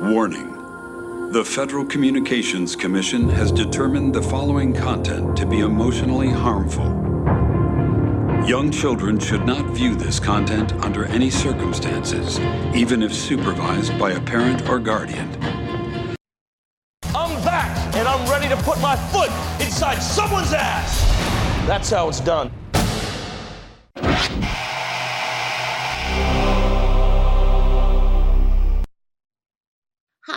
Warning. The Federal Communications Commission has determined the following content to be emotionally harmful. Young children should not view this content under any circumstances, even if supervised by a parent or guardian. I'm back, and I'm ready to put my foot inside someone's ass! That's how it's done.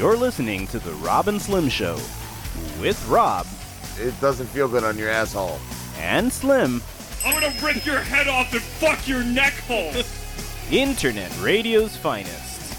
You're listening to The Robin Slim Show with Rob. It doesn't feel good on your asshole. And Slim. I'm gonna rip your head off and fuck your neck hole. Internet radio's finest.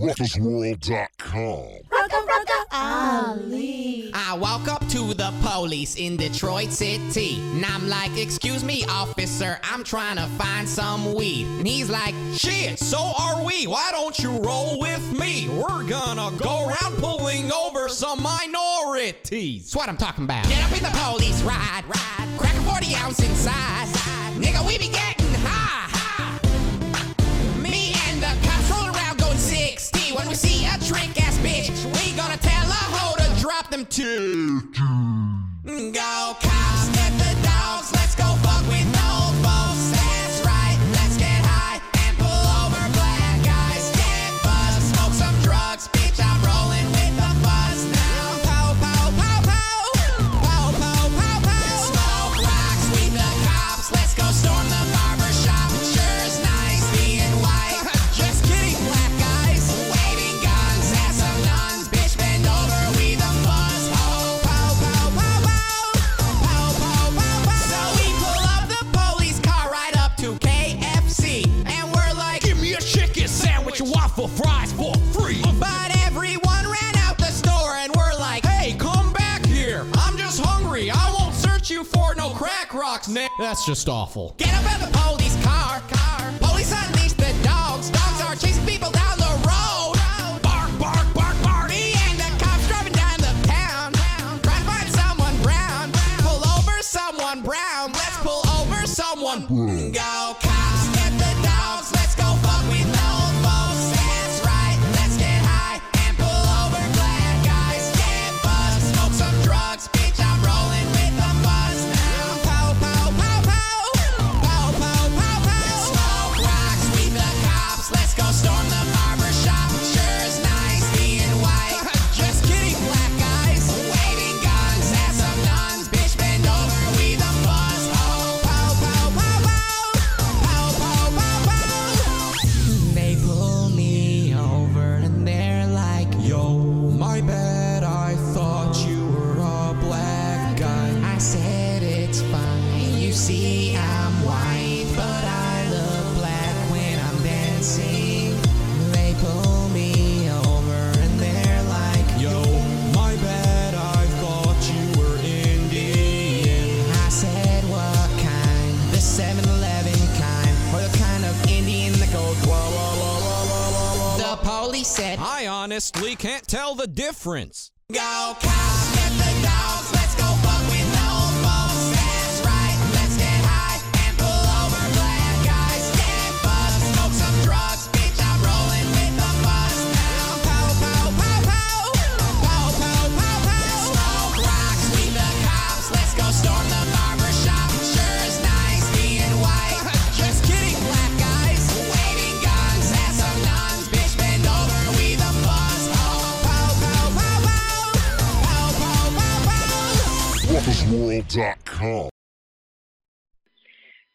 Ruckusworld.com. Rucka, rucka, Ali. I walk up to the police in Detroit City. And I'm like, excuse me, officer, I'm trying to find some weed. And he's like, shit, so are we. Why don't you roll with me? We're gonna go around pulling over some minorities. That's what I'm talking about. Get up in the police ride, ride. Crack a 40 ounce inside. Nigga, we be getting high. Me and the cops roll around going 60 when we see a trick ass bitch them to go cast. just awful. Get difference.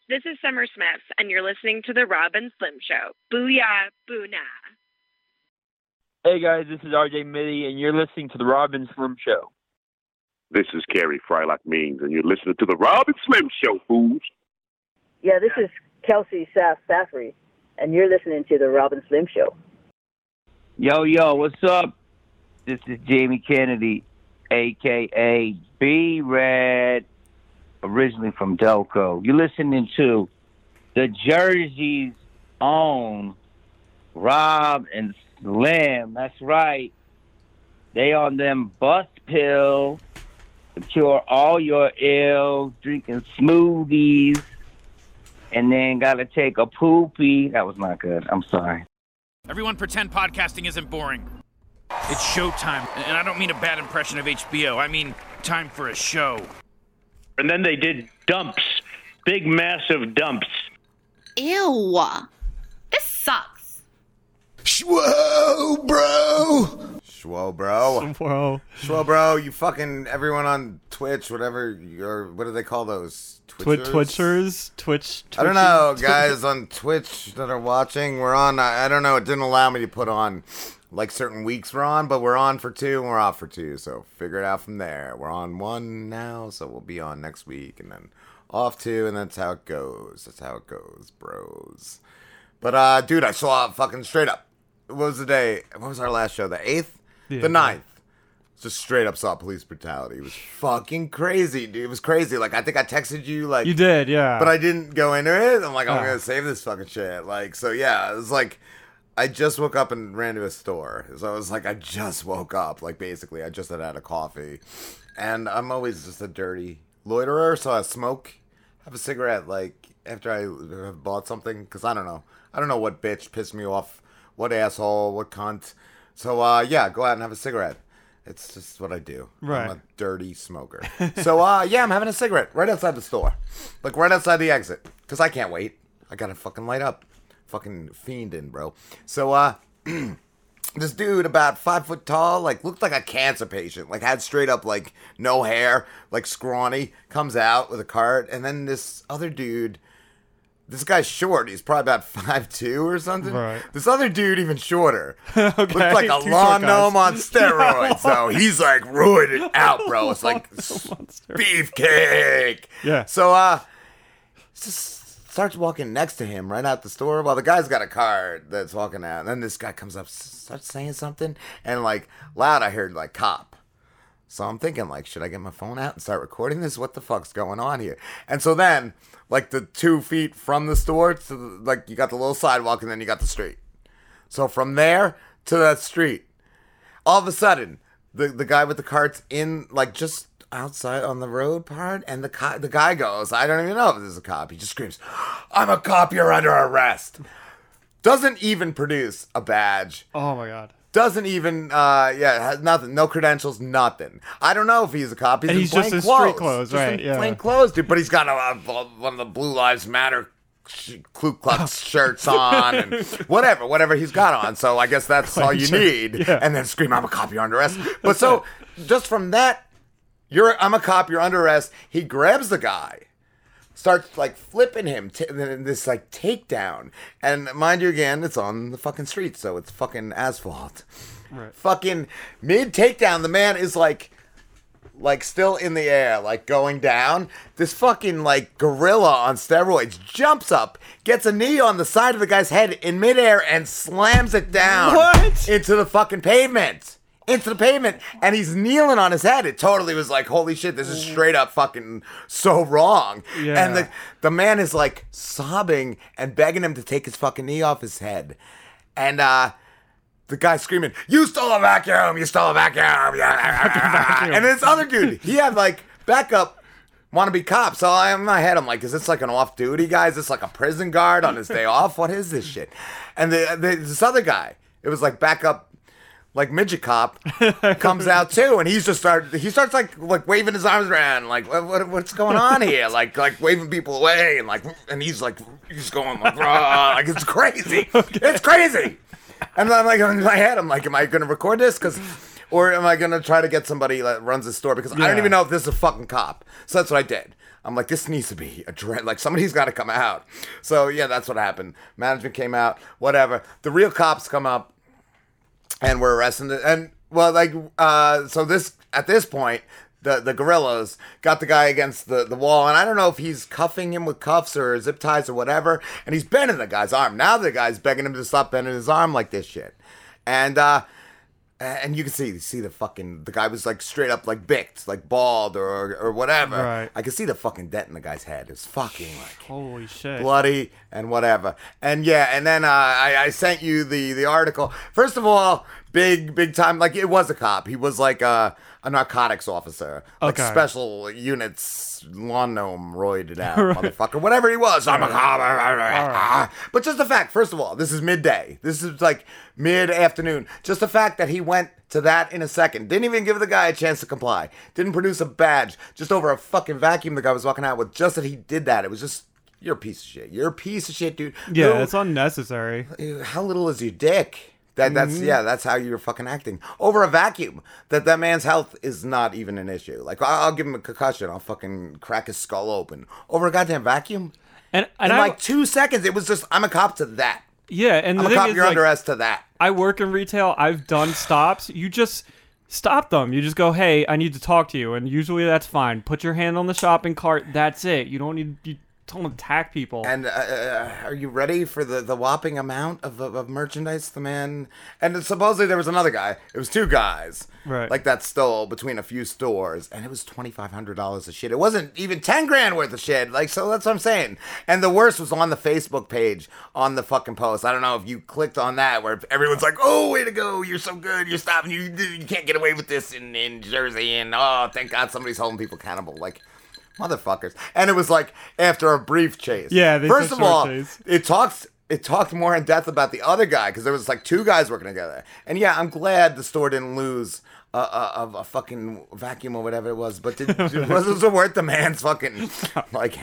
This is Summer Smith, and you're listening to The Robin Slim Show. Booyah, boonah. Hey guys, this is RJ Mitte, and you're listening to The Robin Slim Show. This is Carey Frylock Means, and you're listening to The Robin Slim Show, fools. Yeah, this is Kelsey Saf and you're listening to The Robin Slim Show. Yo, yo, what's up? This is Jamie Kennedy, a.k.a. B-Rad originally from Delco. You're listening to the Jersey's own Rob and Slim. That's right. They on them bus pills to cure all your ills, drinking smoothies, and then gotta take a poopy. That was not good. I'm sorry. Everyone pretend podcasting isn't boring. It's showtime, and I don't mean a bad impression of HBO. I mean time for a show. And then they did dumps, big massive dumps. Ew. This sucks. Whoa, bro. Schwo, bro. Whoa. Schwo, bro. You fucking everyone on Twitch, whatever. Or what do they call those? Twi- Twitchers? Twitchers, Twitch. I don't know, guys on Twitch that are watching. We're on. I I don't know. It didn't allow me to put on like certain weeks we're on, but we're on for two and we're off for two. So figure it out from there. We're on one now, so we'll be on next week and then off two, and that's how it goes. That's how it goes, bros. But uh, dude, I saw fucking straight up. What was the day? What was our last show? The eighth, Yeah. the ninth. Just straight up saw police brutality. It was fucking crazy, dude. It was crazy. Like I think I texted you like You did, yeah. but I didn't go into it. I'm like, I'm Ah. gonna save this fucking shit. Like, so yeah, it was like, I just woke up and ran to a store. So it was like, I just woke up. Like, basically, I just had had a coffee, and I'm always just a dirty loiterer. So I smoke, have a cigarette, like after I have bought something, because I don't know, I don't know what bitch pissed me off, what asshole, what cunt. So uh, yeah, go out and have a cigarette. It's just what I do. Right. I'm a dirty smoker. so uh, yeah, I'm having a cigarette right outside the store, like right outside the exit, because I can't wait. I gotta fucking light up, fucking fiending, bro. So uh, this dude about five foot tall, like looked like a cancer patient, like had straight up like no hair, like scrawny, comes out with a cart, and then this other dude. This guy's short. He's probably about five two or something. Right. This other dude even shorter. Okay, Looked like a two lawn gnome on steroids. so he's like roided out, bro. It's like beefcake. Yeah. So uh, just starts walking next to him right out the store while the guy's got a card that's walking out. And then this guy comes up, starts saying something, and like loud, I heard like cop. So I'm thinking like, should I get my phone out and start recording this? What the fuck's going on here? And so then, like the two feet from the store to the, like you got the little sidewalk and then you got the street. So from there to that street, all of a sudden, the the guy with the cart's in like just outside on the road part, and the co- the guy goes, I don't even know if this is a cop. He just screams, "I'm a cop. You're under arrest." Doesn't even produce a badge. Oh my god. Doesn't even, uh, yeah, has nothing, no credentials, nothing. I don't know if he's a cop. He's And he's just plain in street clothes, right, in yeah. plain clothes, dude. But he's got a, a- one of the Blue Lives Matter Ku Klux shirts on and whatever, whatever he's got on. So I guess that's all you need. Yeah. And then scream, "I'm a cop. You're under arrest." But so just from that, you're I'm a cop. You're under arrest. He grabs the guy starts like flipping him t- in this like takedown and mind you again it's on the fucking street so it's fucking asphalt Right. fucking mid takedown the man is like like still in the air like going down this fucking like gorilla on steroids jumps up gets a knee on the side of the guy's head in midair and slams it down What? into the fucking pavement into the pavement and he's kneeling on his head. It totally was like, holy shit, this is straight up fucking so wrong. Yeah. And the the man is like sobbing and begging him to take his fucking knee off his head. And uh the guy screaming, You stole a vacuum, you stole a vacuum. and this other dude, he had like backup wannabe cop. So I in my head, I'm like, is this like an off duty guy? Is this like a prison guard on his day off? What is this shit? And the, the this other guy, it was like backup like midget cop comes out too, and he's just start he starts like like waving his arms around, like what, what what's going on here? Like like waving people away, and like and he's like he's going like "Rah," like it's crazy, it's crazy. And I'm like in my head, I'm like, am I gonna record this? Because or am I gonna try to get somebody that runs the store? Because I don't even know if this is a fucking cop. So that's what I did. I'm like, this needs to be a dread. Like somebody's got to come out. So yeah, that's what happened. Management came out. Whatever. The real cops come up and we're arresting the and well like uh so this at this point the the gorillas got the guy against the, the wall. And i don't know if he's cuffing him with cuffs or zip ties or whatever. And he's bending the guy's arm. Now the guy's begging him to stop bending his arm like this shit. And uh and you can see see the fucking the guy was like straight up like bicked like bald or or whatever Right. i could see the fucking dent in the guy's head it's fucking like Holy shit. bloody and whatever. And yeah, and then uh, I, I sent you the the article. First of all, big big time. Like it was a cop. He was like a, a narcotics officer, like Okay. special units lawn gnome roided out Right. motherfucker. Whatever he was, I'm a Right. cop. Ah. But just the fact, first of all, this is midday. This is like mid afternoon. Just the fact that he went to that in a second. Didn't even give the guy a chance to comply. Didn't produce a badge. Just over a fucking vacuum the guy was walking out with. Just that he did that. It was just you're a piece of shit. You're a piece of shit, dude. Yeah, Who- it's unnecessary. how little is your dick? That that's Mhm. yeah, that's how you're fucking acting over a vacuum. That that man's health is not even an issue. Like I'll, I'll give him a concussion, I'll fucking crack his skull open over a goddamn vacuum. And and in I like two seconds, it was just I'm a cop to that. yeah, and the I'm a thing cop. is, You're like, under arrest to that. I work in retail. I've done stops. You just stop them. You just go, "Hey, I need to talk to you," and usually that's fine. Put your hand on the shopping cart. That's it. You don't need you don't attack people. And uh, uh, are you ready for the, the whopping amount of, of, of merchandise the man? And supposedly there was another guy. It was two guys, Right. Like that stole between a few stores, and it was twenty five hundred dollars of shit. It wasn't even ten grand worth of shit. Like so, that's what I'm saying. And the worst was on the Facebook page on the fucking post. I don't know if you clicked on that where everyone's like, "Oh, way to go! You're so good! You're stopping! You you can't get away with this in in Jersey!" And oh, thank God somebody's holding people accountable. Like. Motherfuckers. And it was like after a brief chase. Yeah, First of all, chase. it talks it talked more in depth about the other guy because there was like two guys working together. And yeah, I'm glad the store didn't lose a, a, a, a fucking vacuum or whatever it was. But did, was it worth the man's fucking like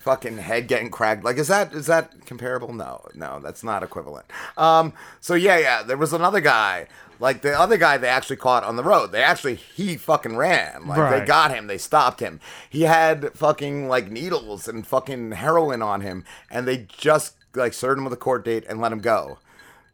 fucking head getting cracked? Like, is that is that comparable? No, no, that's not equivalent. Um, so yeah, yeah, there was another guy. Like the other guy, they actually caught on the road. They actually he fucking ran. Like they got him. They stopped him. He had fucking like needles and fucking heroin on him, and they just like served him with a court date and let him go.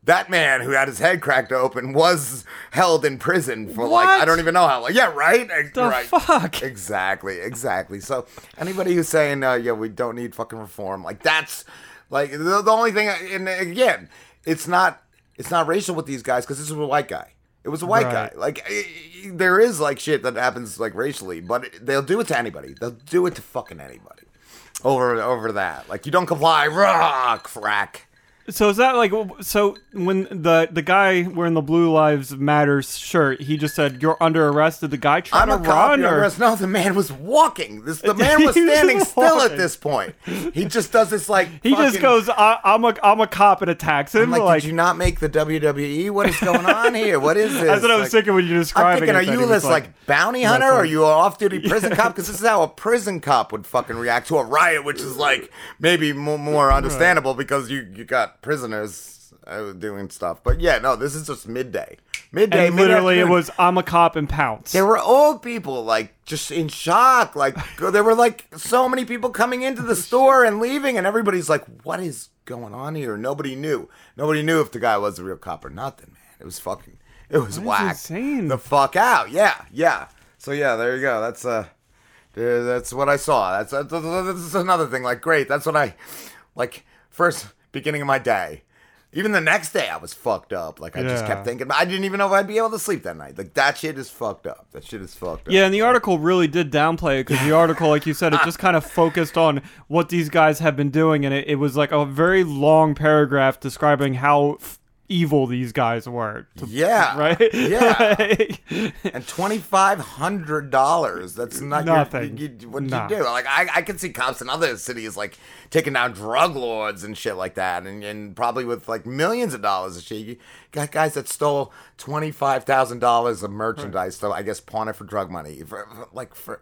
That man who had his head cracked open was held in prison for like I don't even know how long. Yeah, right. The right. fuck? Exactly, exactly. So anybody who's saying, uh, "Yeah, we don't need fucking reform," like that's like the, the only thing. And again, it's not it's not racial with these guys because this was a white guy. It was a white Right. guy. Like eh, eh, there is like shit that happens like racially, but they'll do it to anybody. They'll do it to fucking anybody. Over over that, like you don't comply, rock crack. So is that like so when the the guy wearing the Blue Lives Matters shirt, he just said you're under arrest. Did the guy try I'm to a cop. run or arrested. No, the man was walking. This the man was standing still at this point. He just does this like he just goes, I, "I'm a I'm a cop," and attacks him. I'm like, like did you not make the WWE? What is going on here? What is this? That's what I was Like, thinking when you were I'm describing thinking, are you this like, like bounty hunter? Or are you an off-duty prison cop? Because this is how a prison cop would fucking react to a riot, which is like maybe more, more understandable because you you got prisoners uh, doing stuff. But yeah, no, this is just midday. Midday, and literally it was I'm a cop and pounce. There were old people like just in shock. Like there were like so many people coming into the store and leaving, and everybody's like, "What is going on here?" Nobody knew. Nobody knew if the guy was a real cop or nothing. Man, it was fucking. It was That whack. insane. The fuck out. Yeah, yeah. So yeah, there you go. That's uh, uh, that's what I saw. That's, that's that's another thing. Like, great. That's what I like. First beginning of my day. Even the next day, I was fucked up. Like I just kept thinking, I didn't even know if I'd be able to sleep that night. Like that shit is fucked up. That shit is fucked up. Yeah, and the article really did downplay it because the article, like you said, it just kind of focused on what these guys have been doing, and it, it was like a very long paragraph describing how f- evil these guys were. to- Yeah. right. Yeah. and five hundred dollars. That's not your- Nothing. You, you, what Nah. you do? Like I, I can see cops in other cities like taking down drug lords and shit like that, and, and probably with like millions of dollars of shit. You got guys that stole twenty five thousand dollars of merchandise, so I guess pawn it for drug money. For, for- like for.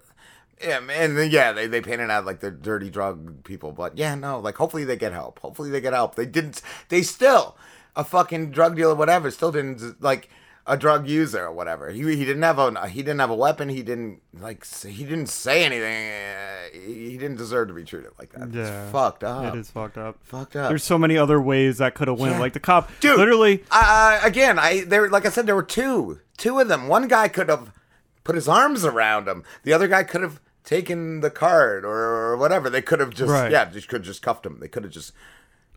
Yeah, and yeah, they, they painted out like they're dirty drug people, but yeah, no, like hopefully they get help. Hopefully they get help. They didn't. They still a fucking drug dealer, whatever, still didn't like. a drug user or whatever. He he didn't have a he didn't have a weapon. He didn't like he didn't say anything. He didn't deserve to be treated like that. Yeah, It's fucked up. It is fucked up. Fucked up. There's so many other ways that could have went. Yeah. Like the cop, Dude, literally. Uh, again, I there like I said, there were two, two of them. One guy could have put his arms around him. The other guy could have taken the card or, or whatever. They could have just Right. yeah, just could have just cuffed him. They could have just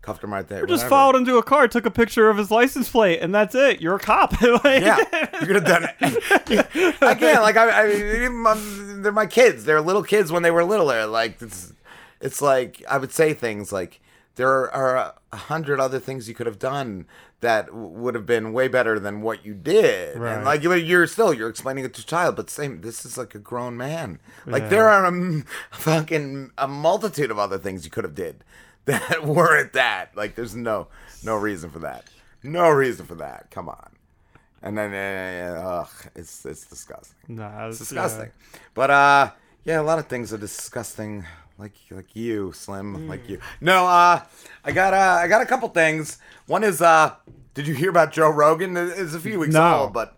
cuffed him right there. Or just whatever. followed him to a car, took a picture of his license plate, and that's it. You're a cop. Like- Yeah, you could have done it again. Like I, I mean, they're my kids. They're little kids when they were littler. Like it's, it's like I would say things like there are a hundred other things you could have done that would have been way better than what you did. Right. And like you- you're still you're explaining it to a child, but same. This is like a grown man. Like Yeah. there are a fucking a multitude of other things you could have did that weren't that. Like there's no no reason for that. No reason for that. Come on. And then, uh, ugh, it's it's disgusting. Nah, It's it's- disgusting. But uh, yeah, a lot of things are disgusting. Like like you, Slim, like you. No, uh, I got uh, I got a couple things. One is uh, did you hear about Joe Rogan? It it's a few weeks No. old, but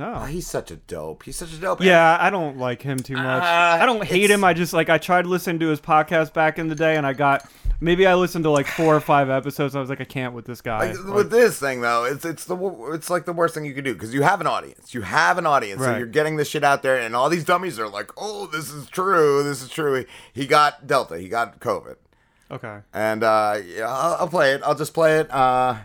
No. oh, he's such a dope. He's such a dope. Yeah, I don't like him too much. Uh, I don't hate it's- him. I just like I tried listening to his podcast back in the day, and I got maybe I listened to like four or five episodes. I was like, I can't with this guy. Like, Like, with this thing though, it's it's the it's like the worst thing you could do because you have an audience. You have an audience, so you're getting this shit out there, and all these dummies are like, "Oh, this is true. This is true." He got Delta. He got COVID, okay. and uh, yeah, I'll, I'll play it. I'll just play it. Uh,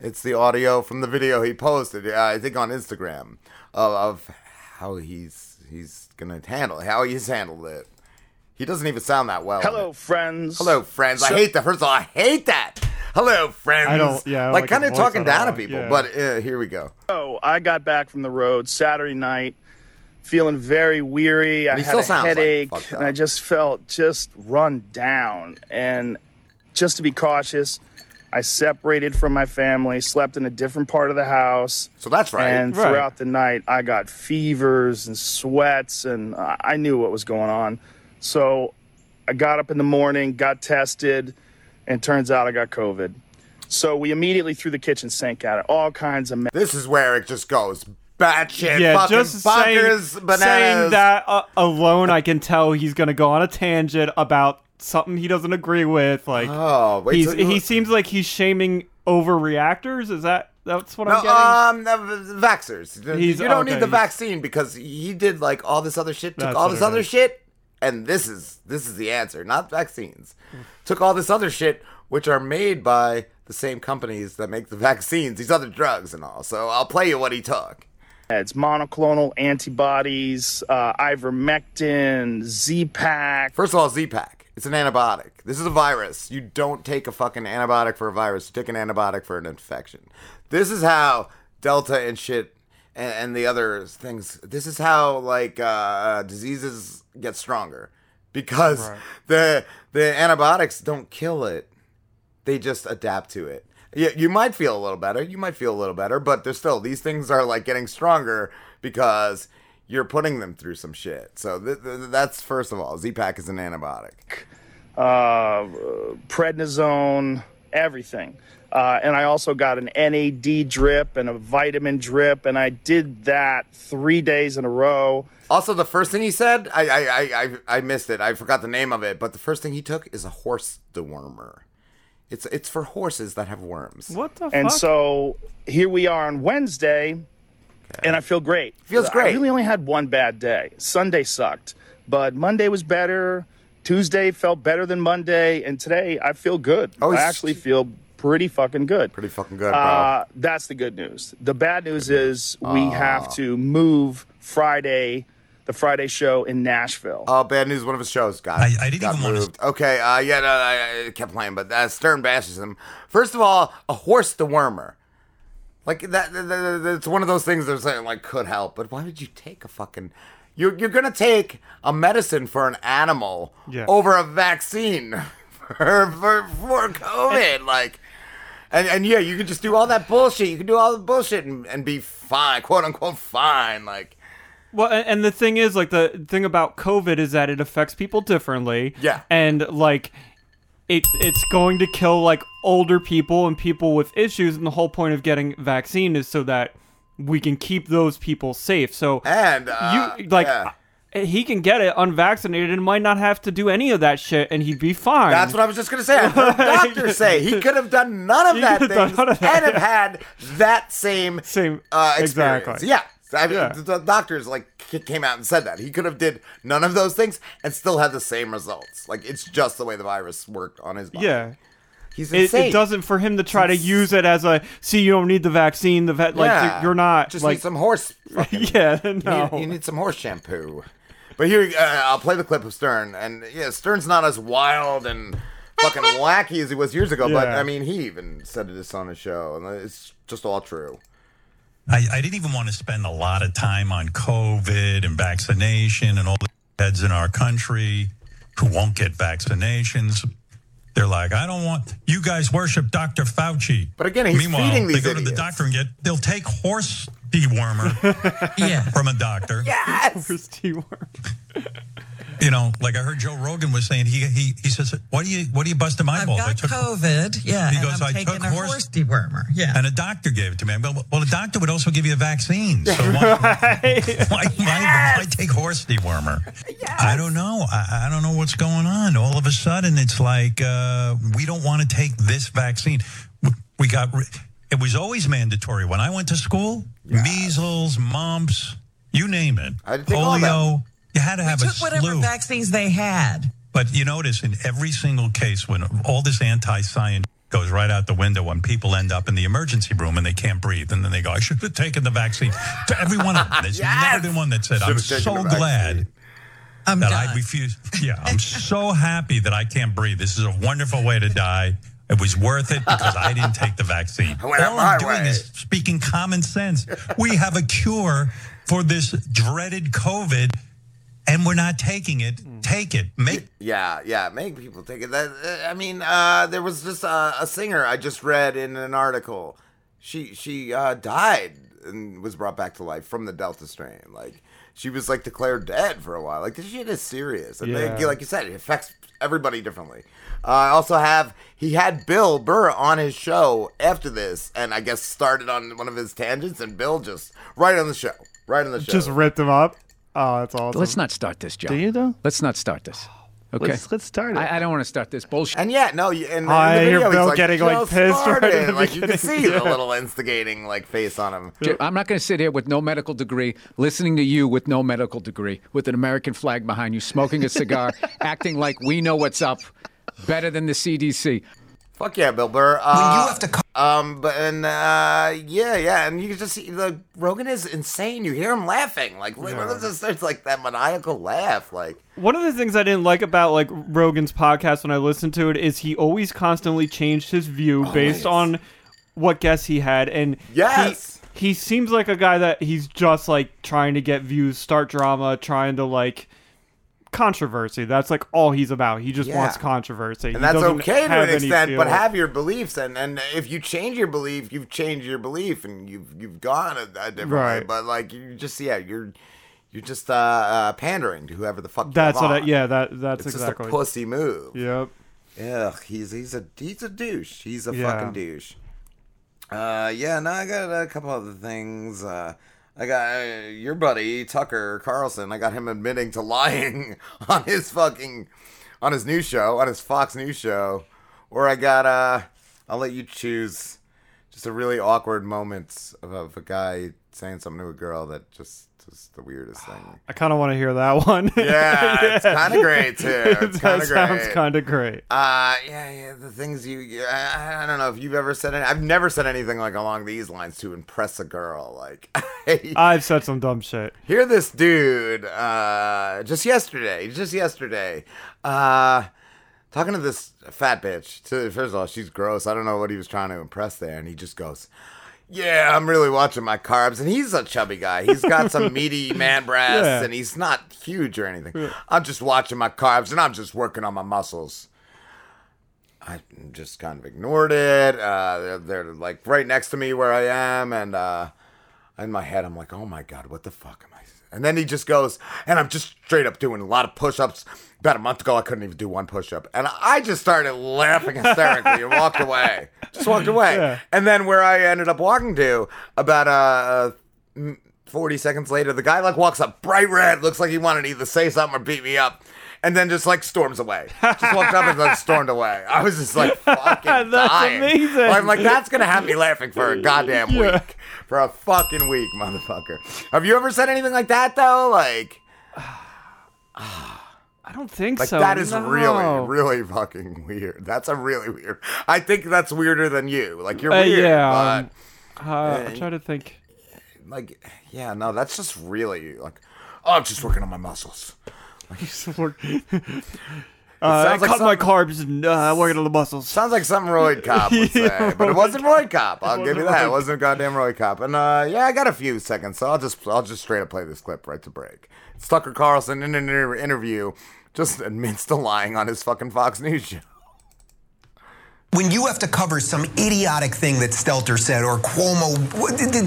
it's the audio from the video he posted. Uh, I think on Instagram of, of how he's he's gonna handle how he's handled it. He doesn't even sound that well. Hello, friends. Hello, friends. I hate that. First of all, I hate that. Hello, friends. I don't- yeah, I don't like, like kind of talking down to people. Yeah. But uh, here we go. Oh, I got back from the road Saturday night, feeling very weary. I He had still a sounds like headache, and I just felt just run down. And just to be cautious, I separated from my family, slept in a different part of the house. So that's right. And Right. throughout the night, I got fevers and sweats, and I I knew what was going on. So I got up in the morning, got tested, and turns out I got COVID. So we immediately threw the kitchen sink at it, all kinds of. This is where it just goes batshit yeah, fucking just bonkers, saying, bananas. saying that uh, alone, I can tell he's gonna go on a tangent about something he doesn't agree with. Like, Oh, wait, he's, so you- he seems like he's shaming overreactors. Is that that's what no, I'm getting? um, the vaxxers. He's- you don't okay, need the vaccine because he did like all this other shit. Took all this other is. shit, and this is this is the answer, not vaccines. Took all this other shit, which are made by the same companies that make the vaccines, these other drugs and all. So I'll play you what he took. It's monoclonal antibodies, uh, ivermectin, Z-Pack. First of all, Z-Pack. It's an antibiotic. This is a virus. You don't take a fucking antibiotic for a virus. You take an antibiotic for an infection. This is how Delta and shit and, and the other things. This is how like uh, diseases get stronger because Right. the the antibiotics don't kill it. They just adapt to it. Yeah, you might feel a little better. You might feel a little better, but there's still these things are like getting stronger because you're putting them through some shit. So th- th- that's first of all, Z-Pack is an antibiotic. uh, prednisone, everything. Uh, and I also got an NAD drip and a vitamin drip, and I did that three days in a row. Also, the first thing he said, I I, I, I I missed it. I forgot the name of it, but the first thing he took is a horse dewormer. It's it's for horses that have worms. What the And so here we are on Wednesday, and I feel great. Feels I great. really only had one bad day. Sunday sucked, but Monday was better. Tuesday felt better than Monday, and today I feel good. Oh, I actually feel pretty fucking good. Pretty fucking good, bro. Uh, that's the good news. The bad news is we Ah. have to move Friday, the Friday show in Nashville. Oh, bad news! One of his shows got I, I didn't got even moved. Okay, uh, yeah, no, I, I kept playing, but uh, Stern bashes him. First of all, a horse dewormer, like that, that, that- that- It's one of those things that's like, like could help, but why would you take a fucking? You're you're gonna take a medicine for an animal Yeah. over a vaccine for for, for COVID, like. And, and yeah, you can just do all that bullshit. You can do all the bullshit and, and be fine, quote unquote fine. Like, Well, and, and the thing is, like, the thing about COVID is that it affects people differently. Yeah. And, like, it it's going to kill, like, older people and people with issues. And the whole point of getting vaccine is so that we can keep those people safe. So And uh, you like yeah. uh, he can get it unvaccinated and might not have to do any of that shit, and he'd be fine. That's what I was just gonna say. I heard doctors say he could have done none of He that could have things that, and have yeah. had that same same uh, experience. exactly. Yeah. I mean, Yeah. the, the doctors like came out and said that he could have did none of those things and still had the same results. Like it's just the way the virus worked on his body. Yeah. He's It, insane. it doesn't for him to try to use it as a see you don't need the vaccine the vet like Yeah. you're not Just like need some horse. fucking- yeah You no need, you need some horse shampoo. But here, uh, I'll play the clip of Stern, and yeah, Stern's not as wild and fucking wacky as he was years ago. But I mean, he even said this on his show, and it's just all true. I, I didn't even want to spend a lot of time on COVID and vaccination and all the heads in our country who won't get vaccinations. They're like, I don't want you guys worship Dr. Fauci. But again, he's Meanwhile, feeding these they go to the idiots. doctor and get they'll take horse dewormer yeah. from a doctor. Yes. Horse dewormer. You know, like I heard Joe Rogan was saying he he he says, What do you what do you bust busting my balls? I got took COVID, yeah, He and goes, I'm I taking took a horse, horse dewormer, yeah. And a doctor gave it to me. I go, well, a doctor would also give you a vaccine. So why, why, why, why take horse dewormer? I don't know. I, I don't know what's going on. All of a sudden, it's like uh, we don't want to take this vaccine. We- We got. It was always mandatory when I went to school. Measles, mumps, you name it. take all of. Polio. You had to have we a took whatever slew. vaccines they had. But you notice in every single case when all this anti-science goes right out the window when people end up in the emergency room and they can't breathe and then they go, I should have taken the vaccine. To every one of them. There's never been one that said, I'm so glad I'm that done. I refuse. Yeah, I'm so happy that I can't breathe. This is a wonderful way to die. It was worth it because I didn't take the vaccine. I went out All I'm doing way. is speaking common sense. We have a cure for this dreaded COVID, and we're not taking it. Take it. Make Yeah, yeah, make people take it. That uh, I mean, uh, there was just a, a singer I just read in an article. She she uh, died and was brought back to life from the Delta strain. Like she was like declared dead for a while. Like this shit is serious, and like, Yeah. like you said, it affects everybody differently. Uh, I also have he had Bill Burr on his show after this, and I guess started on one of his tangents, and Bill just right on the show, right on the show. just ripped him up oh that's awesome Let's not start this, John. Do you, though? Let's not start this. Okay. Let's- let's start it. I, I don't want to start this bullshit. And yeah, no, you- and in I the hear video, he's Bill like, getting, like, "Just pissed right started." at the Like you can beginning. see the Yeah. little instigating like face on him. J- I'm not going to sit here with no medical degree, listening to you with no medical degree, with an American flag behind you, smoking a cigar, acting like we know what's up, better than the CDC. Fuck yeah, Bill Burr. Uh, you have to. Um, but and uh, yeah, yeah, and you can just see the Rogan is insane. You hear him laughing, like Yeah. just like that maniacal laugh, like. One of the things I didn't like about like Rogan's podcast when I listened to it is he always constantly changed his view based on what guests he had, and Yes! he, he seems like a guy that he's just like trying to get views, start drama, trying to like controversy. That's like all he's about. He just Yeah. wants controversy, And He that's doesn't okay to an extent, but have your beliefs, and and if you change your belief, you've changed your belief, and you've you've gone a, a different way. But like you just yeah, you're you're just uh, uh pandering to whoever the fuck. That's what I, yeah that that's it's exactly just a pussy move. Yep. Ugh, he's he's a he's a douche. He's a Yeah. fucking douche. Uh, yeah. No, I got a couple other things. Uh, I got uh, your buddy Tucker Carlson. I got him admitting to lying on his fucking on his new show, on his Fox News show. Or I got uh, I'll let you choose. Just a really awkward moment of, of a guy saying something to a girl that just just the weirdest thing. I kind of want to hear that one. Yeah, it's kinda great, too. It's that sounds kind of great. Uh, yeah, yeah, the things you, you I, I don't know if you've ever said it. I've never said anything like along these lines to impress a girl. Like, I've said some dumb shit. hear this dude, uh, just yesterday, just yesterday, uh, talking to this fat bitch. To, first of all, she's gross. I don't know what he was trying to impress there. And he just goes, yeah, I'm really watching my carbs. And he's a chubby guy. He's got some meaty man breasts Yeah. and he's not huge or anything. I'm just watching my carbs and I'm just working on my muscles. I just kind of ignored it. Uh, they're, they're like right next to me where I am, and uh, in my head, I'm like, "Oh my god, what the fuck am I?" And then he just goes, and I'm just straight up doing a lot of push-ups. About a month ago, I couldn't even do one push-up, and I just started laughing hysterically and walked away. Just walked away. Yeah. And then where I ended up walking to, about uh, mm, 40 seconds later, the guy like walks up bright red, looks like he wanted to either say something or beat me up. And then just like storms away. Just walked up and like stormed away. I was just like fucking That's dying. amazing. I'm like, that's gonna have me laughing for a goddamn Yeah. week. For a fucking week, motherfucker. Have you ever said anything like that though? Like I don't think like so. that is no. really, really fucking weird. That's a really weird. I think that's weirder than you. Like you're Uh, weird, yeah. but um, uh, I'm trying to think. like yeah, no, that's just really like oh, I'm just working on my muscles. Uh, I like cut my something- carbs and uh, working on the muscles. Sounds like something Roy Cop would say, Yeah, but it wasn't Roy Cop. I'll give you that. It wasn't goddamn Roy Cop. And uh, yeah, I got a few seconds, so I'll just I'll just straight up play this clip right to break. It's Tucker Carlson in an inter- interview just admits to lying on his fucking Fox News show. When you have to cover some idiotic thing that Stelter said or Cuomo,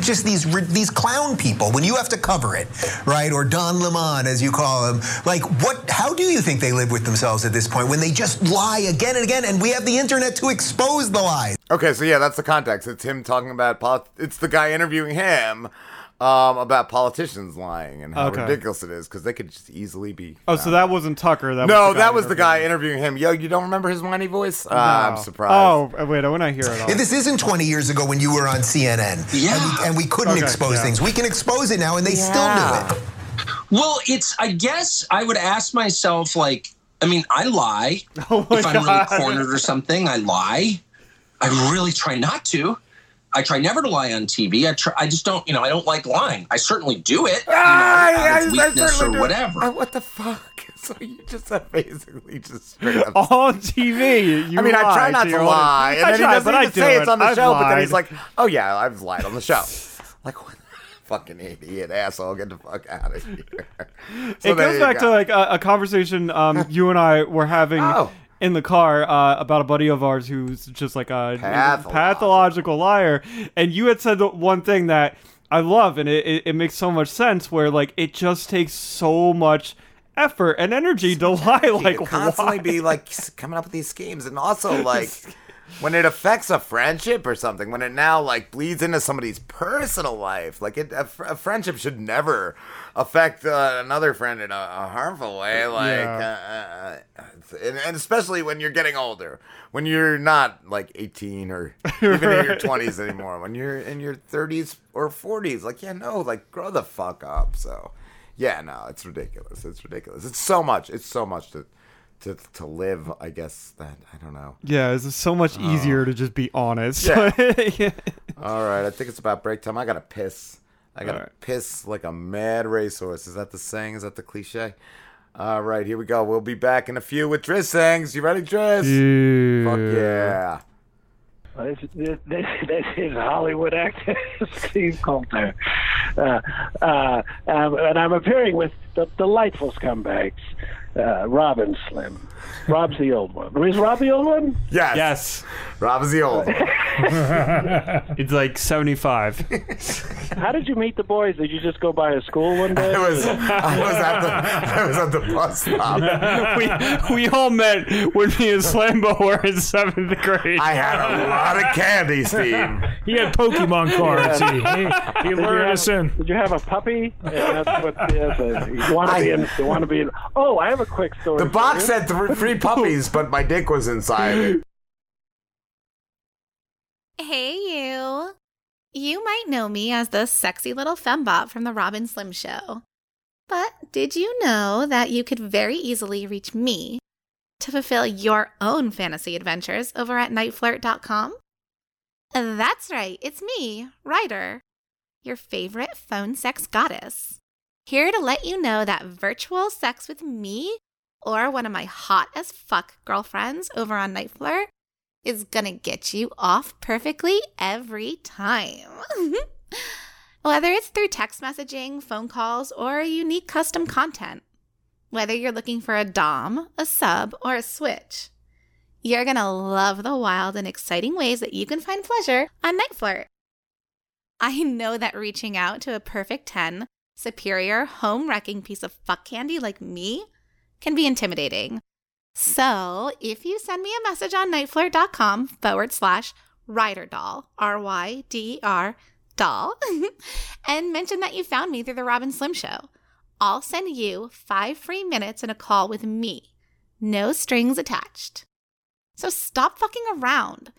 just these these clown people, when you have to cover it, right? Or Don Lemon, as you call him, like what? How do you think they live with themselves at this point when they just lie again and again, and we have the internet to expose the lies? Okay, so yeah, that's the context. It's him talking about polit- It's the guy interviewing him um, about politicians lying and how Okay. ridiculous it is because they could just easily be. Oh, so that wasn't Tucker. That no, was that was the guy interviewing- interviewing him. Yo, you don't remember his whiny voice? Ah, I'm surprised. Oh, wait, when I hear it, If this isn't 20 years ago when you were on CNN, Yeah. and, we, and we couldn't Okay, expose yeah. things, we can expose it now, and they still do it. Well, it's. I guess I would ask myself, like, I mean, I lie. Oh if I'm God. really cornered or something, I lie. I really try not to. I try never to lie on TV. I try. I just don't. You know, I don't like lying. I certainly do it. You know, Ah, out of I- I weakness certainly or do. whatever. Ah, what the fuck? So you just said basically just straight up. on TV. You I mean, I try not to to lie, and audience. I then try, he doesn't but I even do say it. it's on the I've show. But then he's like, "Oh yeah, I've lied on the show." like, what? Fucking idiot, asshole! Get the fuck out of here. So it goes back go. to like a, a conversation um, you and I were having Oh. In the car uh, about a buddy of ours who's just like a Pathological. pathological liar, and you had said the one thing that I love, and it, it, it makes so much sense. Where like it just takes so much effort and energy to lie. Like You constantly why? be like coming up with these schemes, and also like when it affects a friendship or something, when it now like bleeds into somebody's personal life, like it, a, a friendship should never affect uh, another friend in a, a harmful way. Like, Yeah. uh, uh, and, and especially when you're getting older, when you're not like 18 or even in your 20s anymore, when you're in your 30s or 40s, like yeah, no, like grow the fuck up. So. Yeah, no, it's ridiculous. It's ridiculous. It's so much. It's so much to to to live. I guess that I don't know. Yeah, it's so much Oh. easier to just be honest. Yeah. Yeah. All right, I think it's about break time. I gotta piss. I gotta All right. piss like a mad racehorse. Is that the saying? Is that the cliche? All right, here we go. We'll be back in a few with Driz sayings. You ready, Driz? Fuck yeah. This, this, this, this is Hollywood actor Steve Coulter. Uh, uh, um, and I'm appearing with the delightful scumbags, uh, Rob and Slim. Rob's the old one. Is Rob the old one? Yes. Yes. Rob is the old one. it's like 75. How did you meet the boys? Did you just go by a school one day? I was I was at the I was at the bus stop. we, we all met when me and Slambo were in seventh grade. I had a lot of candy, Steve. He had Pokemon cards. He, he, he Did you lured us in. Did you have a puppy? Yeah, that's what yeah, the, you want to be in. You want to be in. Oh, I have a quick story. The box you. said th- three puppies, but my dick was inside it. Hey, you. You might know me as the sexy little fembot from the Robin Slim Show. But did you know that you could very easily reach me to fulfill your own fantasy adventures over at nightflirt.com? That's right, it's me, Ryder, your favorite phone sex goddess. Here to let you know that virtual sex with me or one of my hot as fuck girlfriends over on Night Flirt is gonna get you off perfectly every time. Whether it's through text messaging, phone calls, or unique custom content. Whether you're looking for a Dom, a sub, or a switch. You're gonna love the wild and exciting ways that you can find pleasure on Night Flirt. I know that reaching out to a perfect 10, superior, home wrecking piece of fuck candy like me can be intimidating. So, if you send me a message on nightflirt.com forward slash Ryder Doll, R Y D R doll, and mention that you found me through the Robin Slim Show. I'll send you five free minutes and a call with me. No strings attached. So stop fucking around.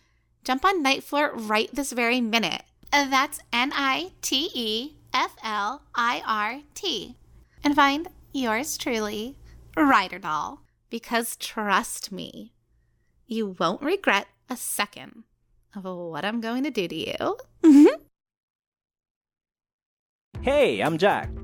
Jump on Night Flirt right this very minute. That's N I T E F L I R T. And find yours truly, Ryder Doll. Because trust me, you won't regret a second of what I'm going to do to you. Mm-hmm. Hey, I'm Jack,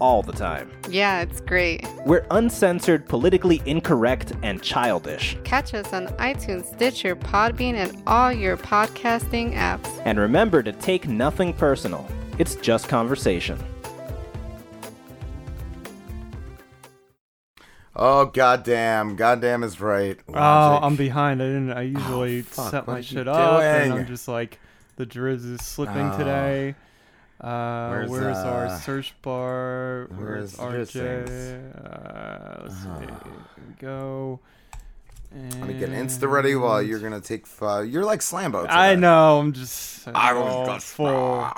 all the time. Yeah, it's great. We're uncensored, politically incorrect, and childish. Catch us on iTunes, Stitcher, Podbean, and all your podcasting apps. And remember to take nothing personal. It's just conversation. Oh goddamn! Goddamn is right. Oh, Logic. I'm behind. I didn't. I oh, usually fuck, set what my shit up, and? I'm just like, the drizz is slipping Oh. today. Uh, Where's, where's, our uh, search bar? where's Where's? RJ? Uh, let's see. Uh-huh. Here we go. Let me get Insta ready while you're gonna take five. You're like Slambo. Today. I know. I'm just. I was just- full.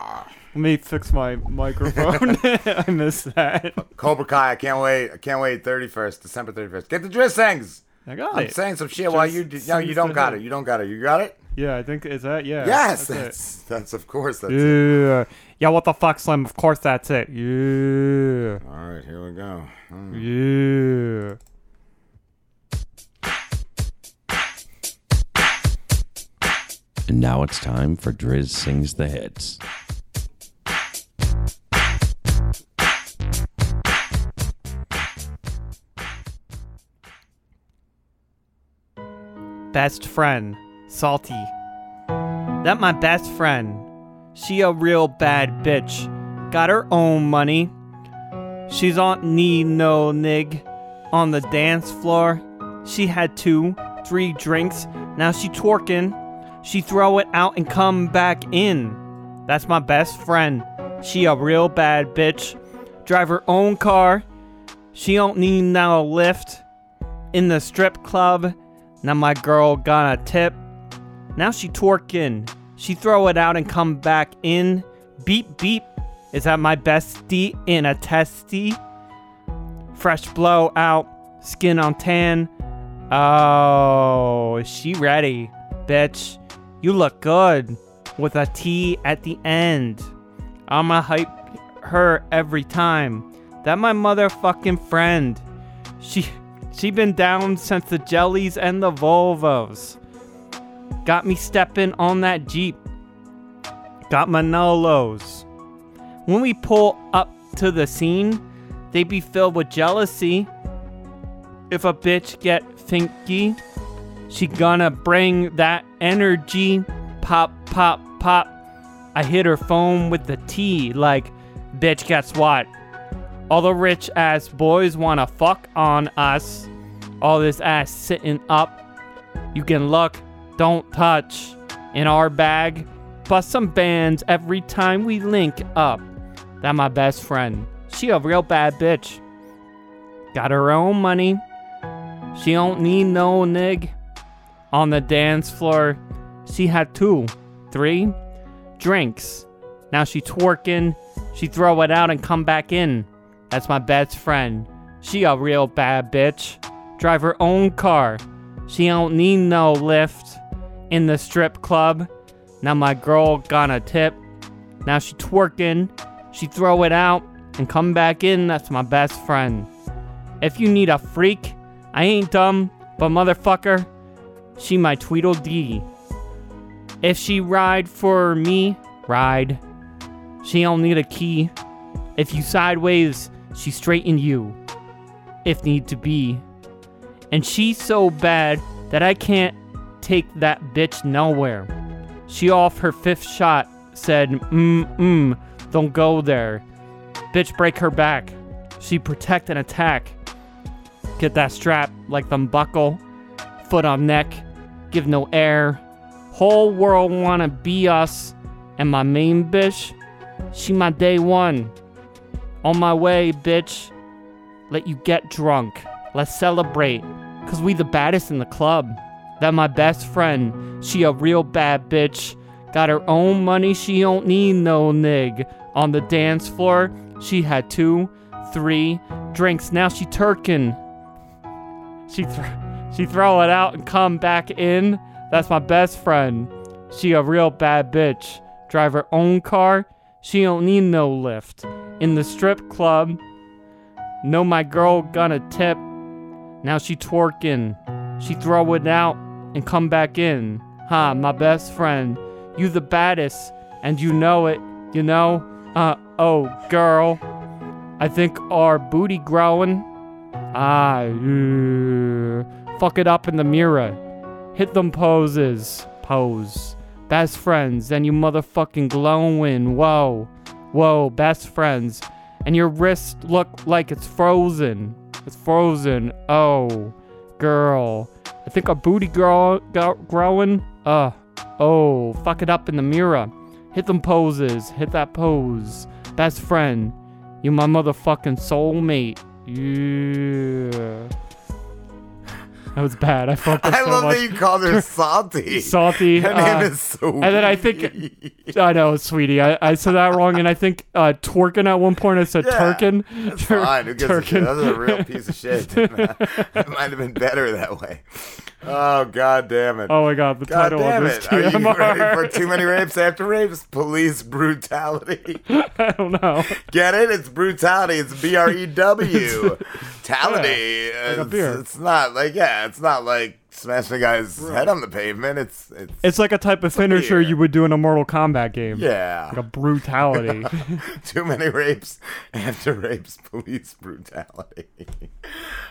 Let me fix my microphone. I missed that. Cobra Kai. I can't wait. I can't wait. Thirty first, December thirty first. Get the dressings. I got I'm it. saying some shit while you. Just No, you don't got it. You don't got it. You got it. Yeah, I think is that yeah. yes, that's it. that's that's of course that's it. Yeah. Yeah, what the fuck, Slim? Of course that's it. Yeah. All right, here we go. Mm. Yeah. And now it's time for Driz Sings the Hits. Best friend, Salty. That my best friend. She a real bad bitch. Got her own money. She's on need no nig. On the dance floor, she had two, three drinks. Now she twerking. She throw it out and come back in. That's my best friend. She a real bad bitch. Drive her own car. She don't need no lift. In the strip club, now my girl got a tip. Now she twerking. She throw it out and come back in. Beep beep. Is that my bestie in a testy? Fresh blowout, skin on tan. Oh, is she ready, bitch? You look good with a T at the end. I'ma hype her every time. That my motherfucking friend. She she been down since the jellies and the Volvos. Got me stepping on that Jeep. Got my Manolos. When we pull up to the scene, they be filled with jealousy. If a bitch get finky, she gonna bring that energy. Pop, pop, pop. I hit her phone with the T like, bitch, guess what? All the rich ass boys wanna fuck on us. All this ass sitting up. You can look, don't touch. In our bag, bust some bands every time we link up. That my best friend. She a real bad bitch. Got her own money. She don't need no nig. On the dance floor, she had two, three drinks. Now she twerking. She throw it out and come back in. That's my best friend. She a real bad bitch. Drive her own car. She don't need no lift. In the strip club. Now my girl got a tip. Now she twerking. She throw it out and come back in. That's my best friend. If you need a freak, I ain't dumb, but motherfucker, she my Tweedledee. If she ride for me, ride. She don't need a key. If you sideways, she straighten you. If need to be. And she's so bad that I can't take that bitch nowhere. She off her fifth shot said, mm mm, don't go there. Bitch break her back. She protect and attack. Get that strap like them buckle, foot on neck, give no air. Whole world wanna be us, and my main bitch, she my day one. On my way, bitch. Let you get drunk. Let's celebrate, cause we the baddest in the club. That my best friend, she a real bad bitch. Got her own money, she don't need no nig. On the dance floor, she had two, three drinks. Now she turkin'. She th- she throw it out and come back in. That's my best friend. She a real bad bitch. Drive her own car. She don't need no lift. In the strip club, know my girl gonna tip. Now she twerking. She throw it out and come back in. Ha, my best friend. You the baddest, and you know it. You know? Uh oh, girl. I think our booty growing. Ah, yeah. fuck it up in the mirror. Hit them poses. Pose. Best friends, and you motherfucking glowing. Whoa. Whoa, best friends. And your wrist look like it's frozen. It's frozen. Oh, girl. I think our booty grow, go, growing. Uh, oh, fuck it up in the mirror. Hit them poses. Hit that pose. Best friend. You my motherfucking soulmate. Yeah. That was bad. I fucked up I so love much. that you called her Salty. Salty. Her uh, name is so. And then I think I know, sweetie. I, I said that wrong, and I think uh, at one point I said Yeah, turkin. That's Tur- fine. Who gives a shit? turkin. That's a real piece of shit. it might have been better that way. Oh god damn it! Oh my God, the god title of this it! Are you ready for too many rapes after rapes? Police brutality. I don't know. Get it? It's brutality. It's B R E W. Tality. Yeah, like It's- It's not like yeah. It's not like smashing a guy's head on the pavement. It's it's It's like a type of finisher you would do in a Mortal Kombat game. Yeah. Like a brutality. Too many rapes after rapes, police brutality.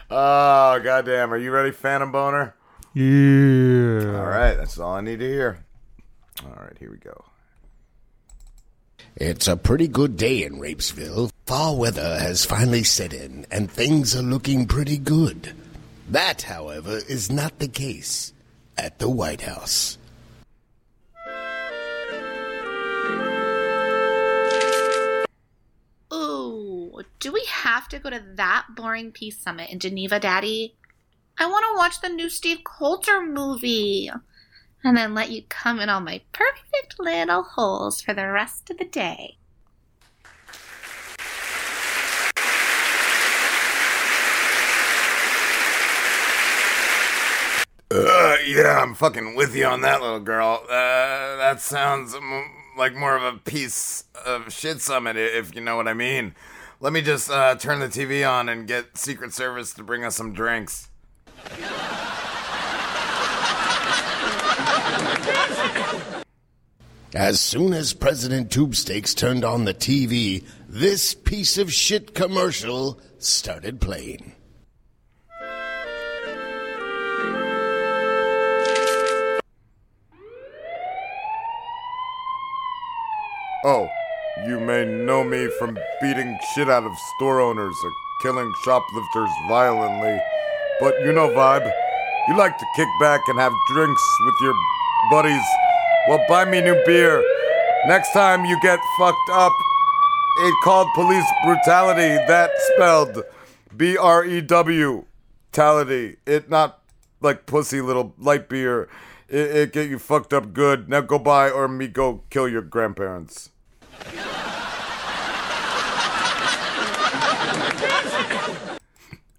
oh, goddamn. Are you ready, Phantom Boner? Yeah. All right, that's all I need to hear. All right, here we go. It's a pretty good day in Rapesville. Fall weather has finally set in, and things are looking pretty good. That, however, is not the case at the White House. Ooh, do we have to go to that boring peace summit in Geneva, Daddy? I want to watch the new Steve Coulter movie. And then let you come in all my perfect little holes for the rest of the day. Uh, yeah, I'm fucking with you on that, little girl. Uh, that sounds m- like more of a piece of shit summit, if you know what I mean. Let me just uh, turn the TV on and get Secret Service to bring us some drinks. As soon as President Tubesteaks turned on the TV, this piece of shit commercial started playing. Oh, you may know me from beating shit out of store owners or killing shoplifters violently. But you know, Vibe, you like to kick back and have drinks with your buddies. Well, buy me new beer. Next time you get fucked up, it called police brutality. That spelled B R E W. Tality. It not like pussy little light beer. It, it get you fucked up good. Now go buy or me go kill your grandparents.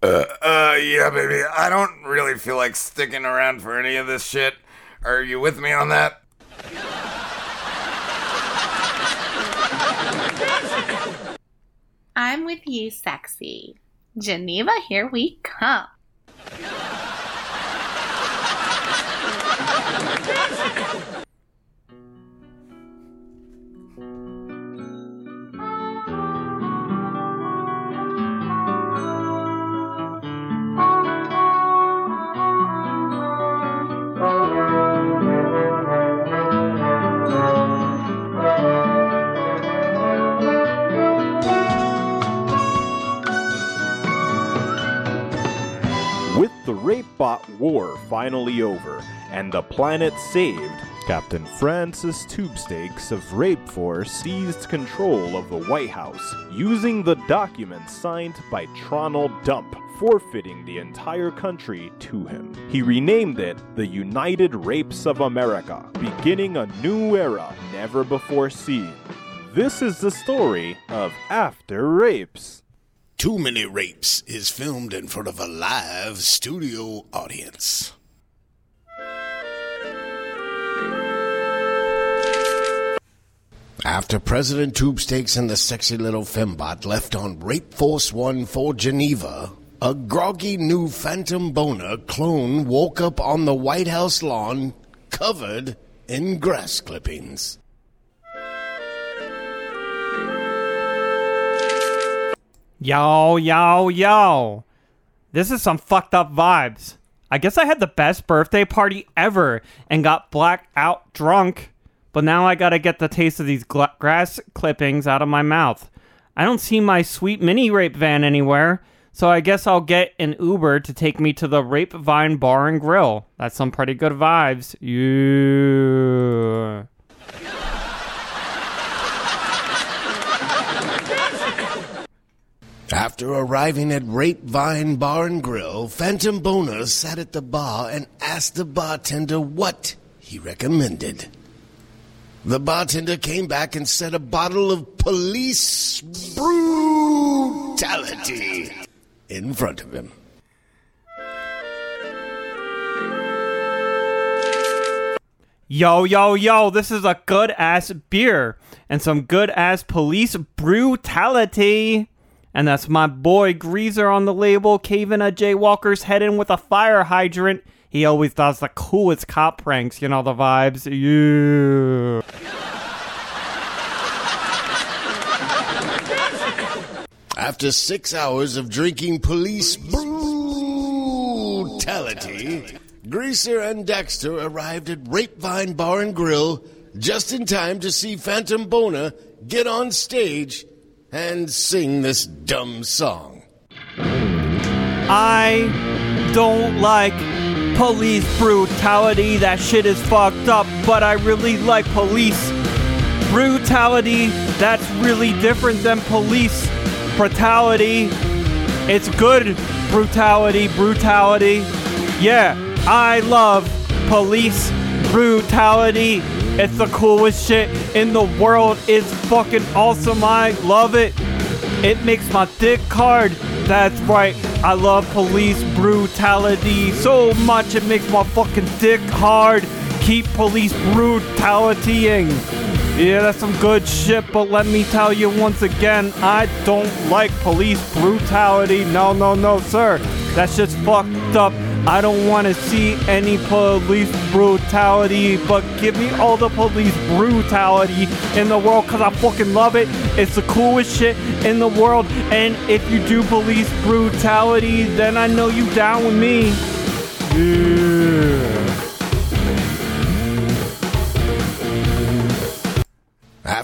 Uh, uh, yeah, baby. I don't really feel like sticking around for any of this shit. Are you with me on that? I'm with you, sexy. Geneva, here we come. war finally over and the planet saved, Captain Francis Tubestakes of Rape Force seized control of the White House using the documents signed by Tronald Dump, forfeiting the entire country to him. He renamed it the United Rapes of America, beginning a new era never before seen. This is the story of After Rapes. Too Many Rapes is filmed in front of a live studio audience. After President Tubestakes and the sexy little fembot left on Rape Force One for Geneva, a groggy new Phantom Boner clone woke up on the White House lawn covered in grass clippings. Yo, yo, yo. This is some fucked up vibes. I guess I had the best birthday party ever and got black out drunk, but now I gotta get the taste of these grass clippings out of my mouth. I don't see my sweet mini rape van anywhere, so I guess I'll get an Uber to take me to the Rape Vine Bar and Grill. That's some pretty good vibes. Yeah. After arriving at Rape Vine Bar and Grill, Phantom Boner sat at the bar and asked the bartender what he recommended. The bartender came back and set a bottle of police brutality in front of him. Yo, yo, yo, this is a good ass beer and some good ass police brutality. And that's my boy Greaser on the label, caving a jaywalker's head in with a fire hydrant. He always does the coolest cop pranks, you know the vibes. Yeah. After six hours of drinking police brutality, Greaser and Dexter arrived at Rapevine Bar and Grill just in time to see Phantom Boner get on stage and sing this dumb song. I don't like police brutality. That shit is fucked up, but I really like police brutality. That's really different than police brutality. It's good brutality, brutality. Yeah, I love police brutality. It's the coolest shit in the world. It's fucking awesome. I love it. It makes my dick hard. That's right. I love police brutality so much it makes my fucking dick hard. Keep police brutalitying. Yeah, that's some good shit, but let me tell you once again, I don't like police brutality. No, no, no, sir. That's just fucked up. I don't want to see any police brutality, but give me all the police brutality in the world because I fucking love it. It's the coolest shit in the world. And if you do police brutality, then I know you down with me. Yeah.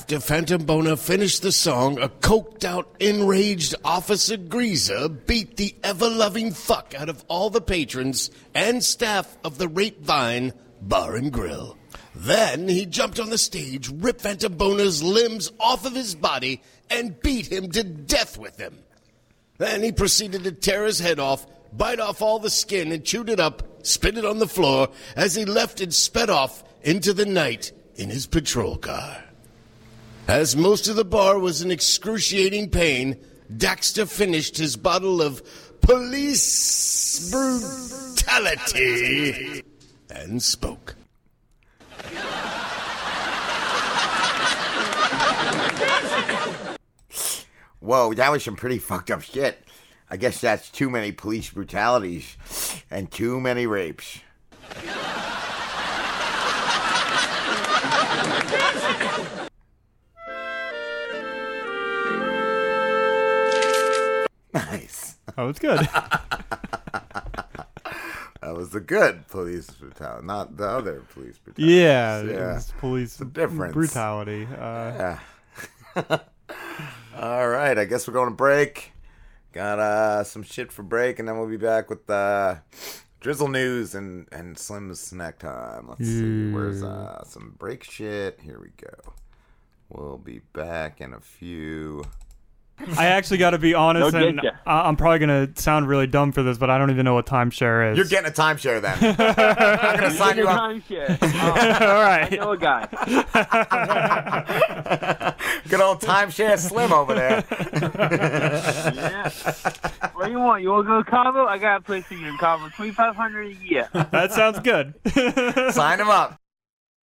After Phantom Boner finished the song, a coked out, enraged Officer Greaser beat the ever loving fuck out of all the patrons and staff of the Rape Vine Bar and Grill. Then he jumped on the stage, ripped Phantom Boner's limbs off of his body, and beat him to death with them. Then he proceeded to tear his head off, bite off all the skin, and chewed it up, spit it on the floor as he left and sped off into the night in his patrol car. As most of the bar was in excruciating pain, Daxter finished his bottle of police brutality and spoke. Whoa, that was some pretty fucked up shit. I guess that's too many police brutalities and too many rapes. Nice. That was good. that was the good police brutality, not the other police brutality. Yeah, it's police the difference. brutality. Uh, yeah. All right, I guess we're going to break. Got uh, some shit for break, and then we'll be back with uh, Drizzle news and and Slim's snack time. Let's see. Where's uh some break shit? Here we go. We'll be back in a few. I actually got to be honest, No and. I- I'm probably gonna sound really dumb for this, but I don't even know what timeshare is. You're getting a timeshare then. I'm gonna sign you up. Timeshare. Oh, All right. I know a guy. Good old timeshare Slim over there. yeah. What do you want? You want to go to Cabo? I got a place for you in Cabo. Twenty five hundred a year. That sounds good. Sign him up.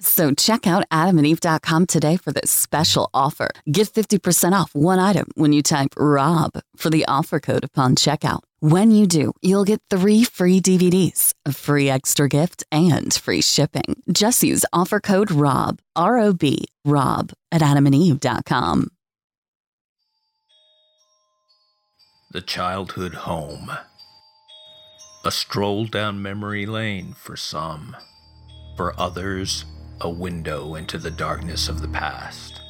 So check out adamandeve.com today for this special offer. Get 50% off one item when you type ROB for the offer code upon checkout. When you do, you'll get three free DVDs, a free extra gift, and free shipping. Just use offer code ROB, R O B, ROB at adamandeve.com. The childhood home. A stroll down memory lane for some. For others, a window into the darkness of the past.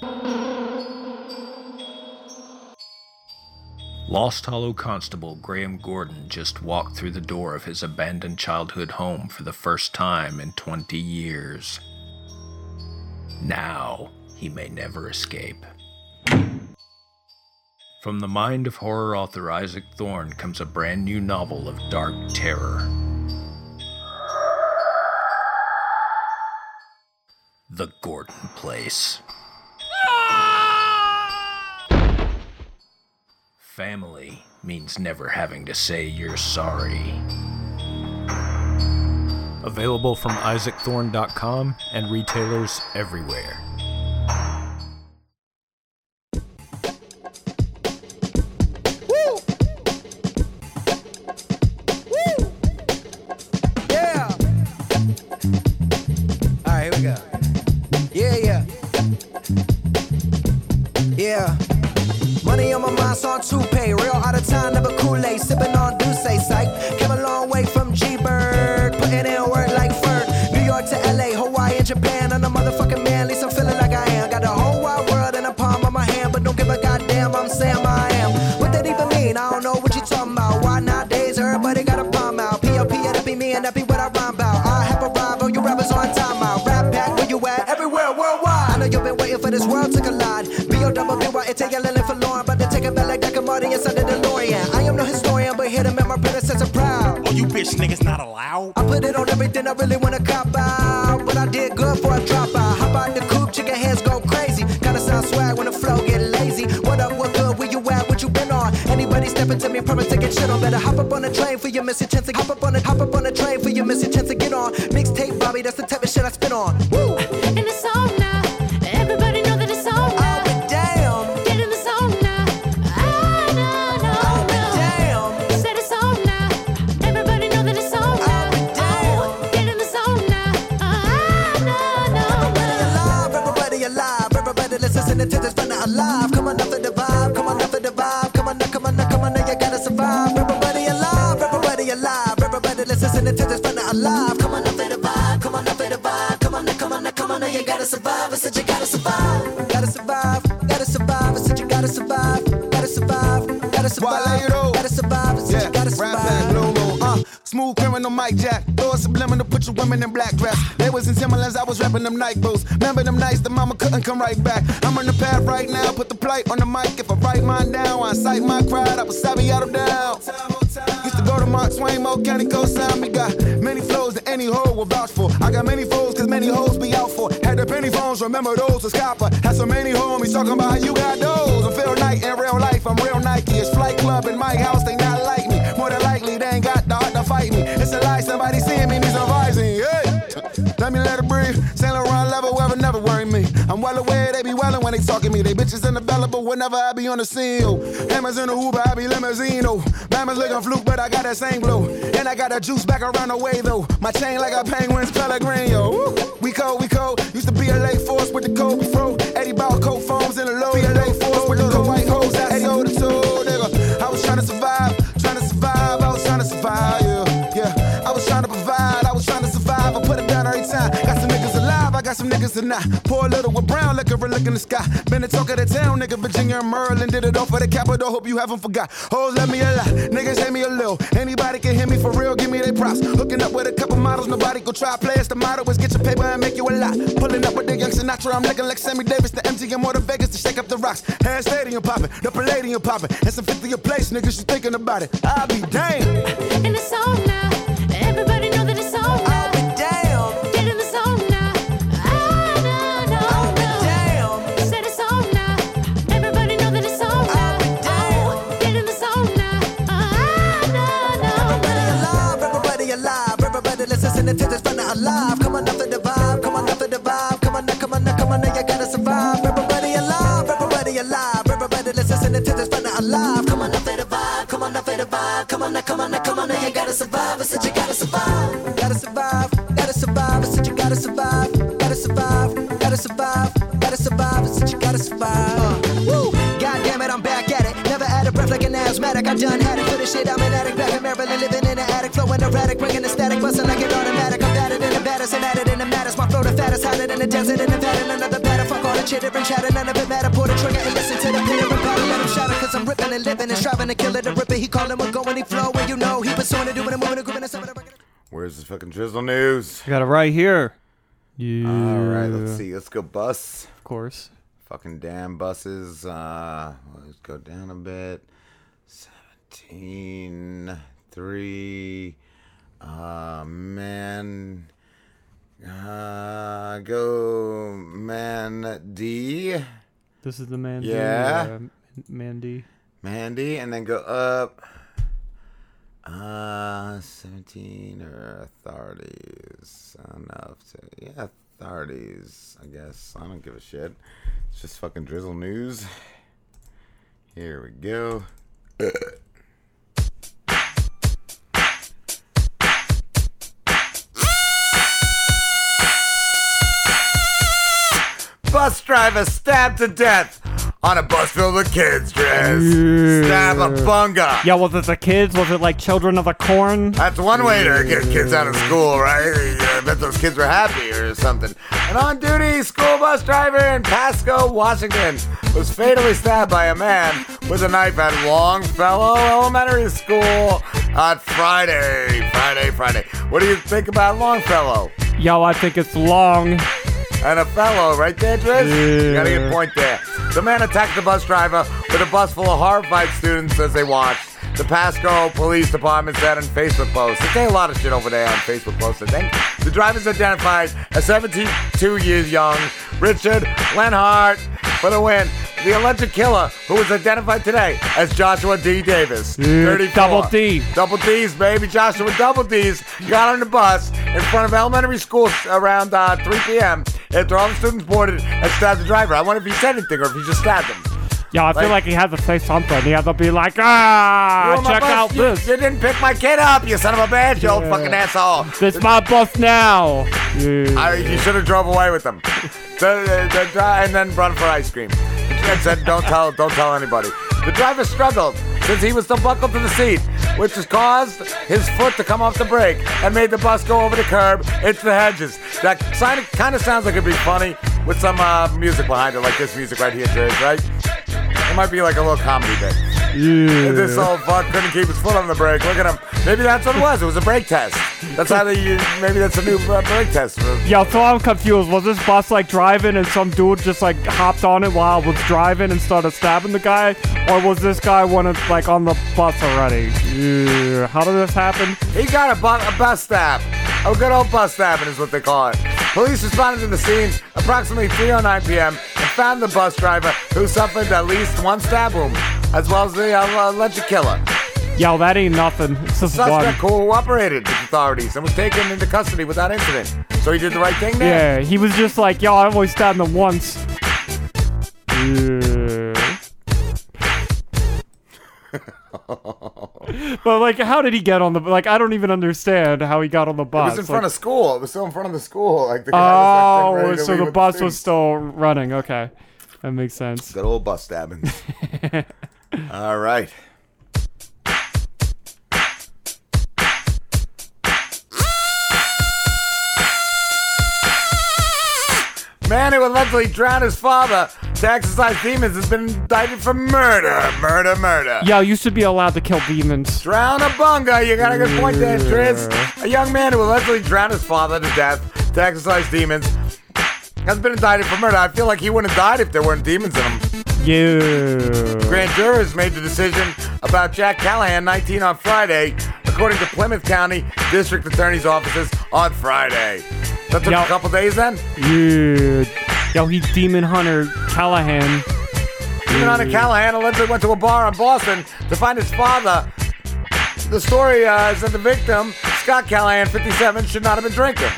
Lost Hollow Constable Graham Gordon just walked through the door of his abandoned childhood home for the first time in 20 years. Now, he may never escape. From the mind of horror author Isaac Thorne comes a brand new novel of dark terror. The Gordon Place. Family means never having to say you're sorry. Available from isaacthorne.com and retailers everywhere. Back like Dr. Inside the DeLorean. I am no historian, but here to make my predecessor proud. Oh, you bitch niggas not allowed? I put it on everything I really wanna cop out. But I did good for a drop out. Hop out the coupe, chicken heads go crazy. Gotta sound swag when the flow get lazy. What up, what good, where you at, what you been on? Anybody stepping to me, promise to get shit on. Better hop up on the train for your missing chance to hop up on it, hop up Mike Jack. Throw a subliminal, put your women in black dress. They was in Timberlands, I was rapping them night boots. Remember them nights the mama couldn't come right back. I'm on the path right now, put the plight on the mic. If I write mine down, I cite my crowd, I was savvy out of down. Used to go to Mark Twain, Mo County, co-sign me. Got many flows that any hoe will vouch for. I got many foes, cause many hoes be out for. Had the penny phones, remember those was copper. Had so many homies talking about how you got bitches unavailable whenever I be on the scene. Oh. Hammers in the Uber, I be limousine. Oh. Bama's looking fluke, but I got that same glow. And I got that juice back around the way though. My chain like a penguin's Pellegrino. We cold, we cold. Used to be a late force with the Kobe fro. 80 ball coat foams in the low. Be a late force niggas that not. Pour a little with brown liquor and look in the sky. Been the talk of the town, nigga. Virginia and Maryland did it all for the capital. Hope you haven't forgot. Hoes let me a lot, niggas hate me a little. Anybody can hit me for real, give me their props. Hooking up with a couple models, nobody go try. Play us the motto is get your paper and make you a lot. Pulling up with the young Sinatra, I'm looking like Sammy Davis, the MGM or the Vegas to shake up the rocks. Hand stadium popping, the Palladium popping, and some 50 a place, niggas. You thinking about it? I'll be damned. In the zone now. Everybody listen to this fun alive. Come on up for the vibe, come on up for the vibe. Come on now, come on now, come on now, you gotta survive. Everybody alive, everybody alive, everybody listen to this fun alive. Come on for the vibe, come on for the vibe. Come on now, come on now, come on now, you gotta survive. I said fattest, hotter than the desert in Nevada. Another batter, fuck all the chitter and chatter. None of it matter. Pull the trigger and listen to the pitter and patter. Let him shatter, cause I'm ripping and living and striving to kill it and rip it. He callin' what going, he flow, and you know he pursuing it, doing it, moving it, grooving it, something. Where's this fucking drizzle news? I got it right here. Yeah. All right, let's see. Let's go bus. Of course. Fucking damn buses. Uh, let's go down a bit. 17, 3. Uh, man. Uh, go man D. This is the Mandy. Yeah. uh, Mandy. Mandy, and then go up. Uh, 17 or authorities. Enough to, yeah, authorities, I guess. I don't give a shit. It's just fucking drizzle news. Here we go. Bus driver stabbed to death on a bus filled with kids, Driz. Stab a bunga. Yeah, was it the kids? Was it like Children of the Corn? That's one way to get kids out of school, right? I bet those kids were happy or something. An on duty school bus driver in Pasco, Washington was fatally stabbed by a man with a knife at Longfellow Elementary School on Friday. Friday, Friday. What do you think about Longfellow? Yo, I think it's long. And a fellow right there, Driz? You got a good point there. The man attacked the bus driver with a bus full of horrified students as they watched. The Pasco Police Department said in Facebook posts. They say a lot of shit over there on Facebook posts, I think. The driver's identified as 72 years young, Richard Lenhart, for the win. The alleged killer, who was identified today as Joshua D. Davis, 34. double D. Double D's, baby. Joshua Double D's got on the bus in front of elementary schools around uh, 3 p.m. after all the students boarded and stabbed the driver. I wonder if he said anything or if he just stabbed him. Yeah, I feel Like- like he had to say something. He had to be like, ah, You're on my check bus. out You- this. You didn't pick my kid up, you son of a bitch, you old Yeah. fucking asshole. This my bus now. Yeah. I, you should have drove away with them. The, the, the, and then run for ice cream. And said, don't tell, don't tell anybody. The driver struggled since he was still buckled to the seat, which has caused his foot to come off the brake and made the bus go over the curb into the hedges. That kind of sounds like it'd be funny with some uh, music behind it, like this music right here, Driz, right? It might be like a little comedy bit. Yeah. This old fuck couldn't keep his foot on the brake. Look at him. Maybe that's what it was. It was a brake test. That's how they use. Maybe that's a new uh, brake test. Yo, so I'm confused. Was this bus like driving and some dude just like hopped on it while I was driving and started stabbing the guy? Or was this guy one of like on the bus already? Yeah. How did this happen? He got a, bu- a bus stab. A good old bus stabbing is what they call it. Police responded to the scene approximately 3:09 p.m. and found the bus driver who suffered at least one stab wound, as well as the uh, alleged killer. Yo, that ain't nothing. It's just one. Suspect cooperated with authorities and was taken into custody without incident. So he did the right thing there. Yeah, he was just like, yo, I only stabbed him once. but like, how did he get on the? Like, I don't even understand how he got on the bus. It was in Like- front of school. It was still in front of the school. Like the guy was like, Oh, getting ready to so the bus was still running. Okay, that makes sense. Good old bus stabbings. All right. Man who allegedly drowned his father to exercise demons has been indicted for murder. Murder, murder. Yeah, you should be allowed to kill demons. Drown a bunga. You got a good point there, Triz. A young man who allegedly drowned his father to death to exercise demons has been indicted for murder. I feel like he wouldn't have died if there weren't demons in him. Yeah. Grand jurors made the decision about Jack Callahan, 19, on Friday, according to Plymouth County District Attorney's offices on Friday. That took Yo. a couple days then? Yeah. Yo, he demon hunter Callahan. Even on a Callahan allegedly went to a bar in Boston to find his father. The story uh, is that the victim, Scott Callahan, 57, should not have been drinking.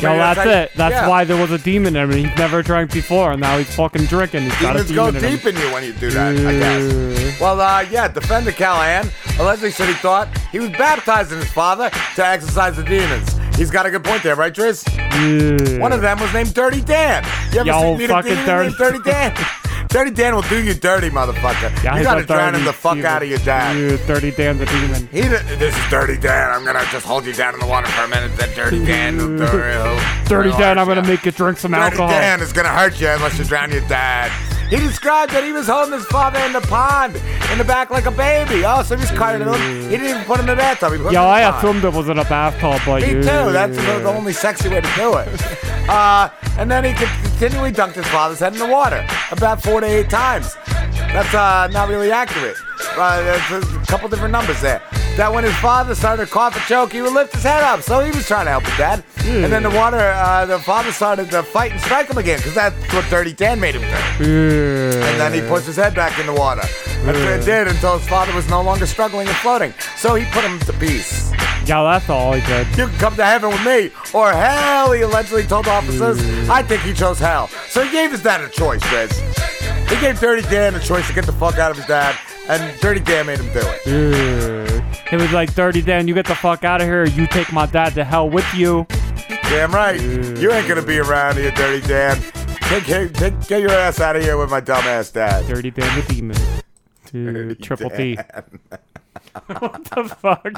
Yo, that's it. That's yeah. why there was a demon in him. He's never drank before, and now he's fucking drinking. He's got a Demons go demon in him. deep in you when you do that, I guess. Well, uh, yeah, defender Callahan allegedly said he thought he was baptizing his father to exorcise the demons. He's got a good point there, right, Triz? Yeah. One of them was named Dirty Dan. You ever Yo, seen fucking demon Dirty- named Dirty Dan? Dirty Dan will do you dirty, motherfucker. Yeah, you gotta drown him the fuck demon. out of your dad. Yeah, Dirty Dan the demon. He, this is Dirty Dan. I'm gonna just hold you down in the water for a minute. Then Dirty Dan, will do. Dirty Dan, I'm gonna make you drink some Dirty alcohol. Dirty Dan is gonna hurt you unless you drown your dad. He described that he was holding his father in the pond in the back like a baby. Oh, so he's carrying him. He didn't even put him in the bathtub. He put him Yo, in the I assumed it was in a bathtub, but Me yeah. too. That's the, the only sexy way to do it. Uh, and then he could continually dunked his father's head in the water about four to eight times. That's uh, not really accurate. Uh, there's a couple different numbers there. That when his father started to cough and choke, he would lift his head up. So he was trying to help his dad. And then the water, uh, the father started to fight and strike him again because that's what Dirty Dan made him do. Yeah. And then he pushed his head back in the water. That's what it did until his father was no longer struggling and floating. So he put him to peace. Yeah, that's all he did. You can come to heaven with me or hell, he allegedly told officers. I think he chose hell. So he gave his dad a choice, Riz. He gave Dirty Dan a choice to get the fuck out of his dad, and Dirty Dan made him do it. It was like, Dirty Dan, you get the fuck out of here. You take my dad to hell with you. Damn right. You ain't gonna be around here, Dirty Dan. Take, take, take, get your ass out of here with my dumbass dad. Dirty Dan the demon. To triple T. what the fuck?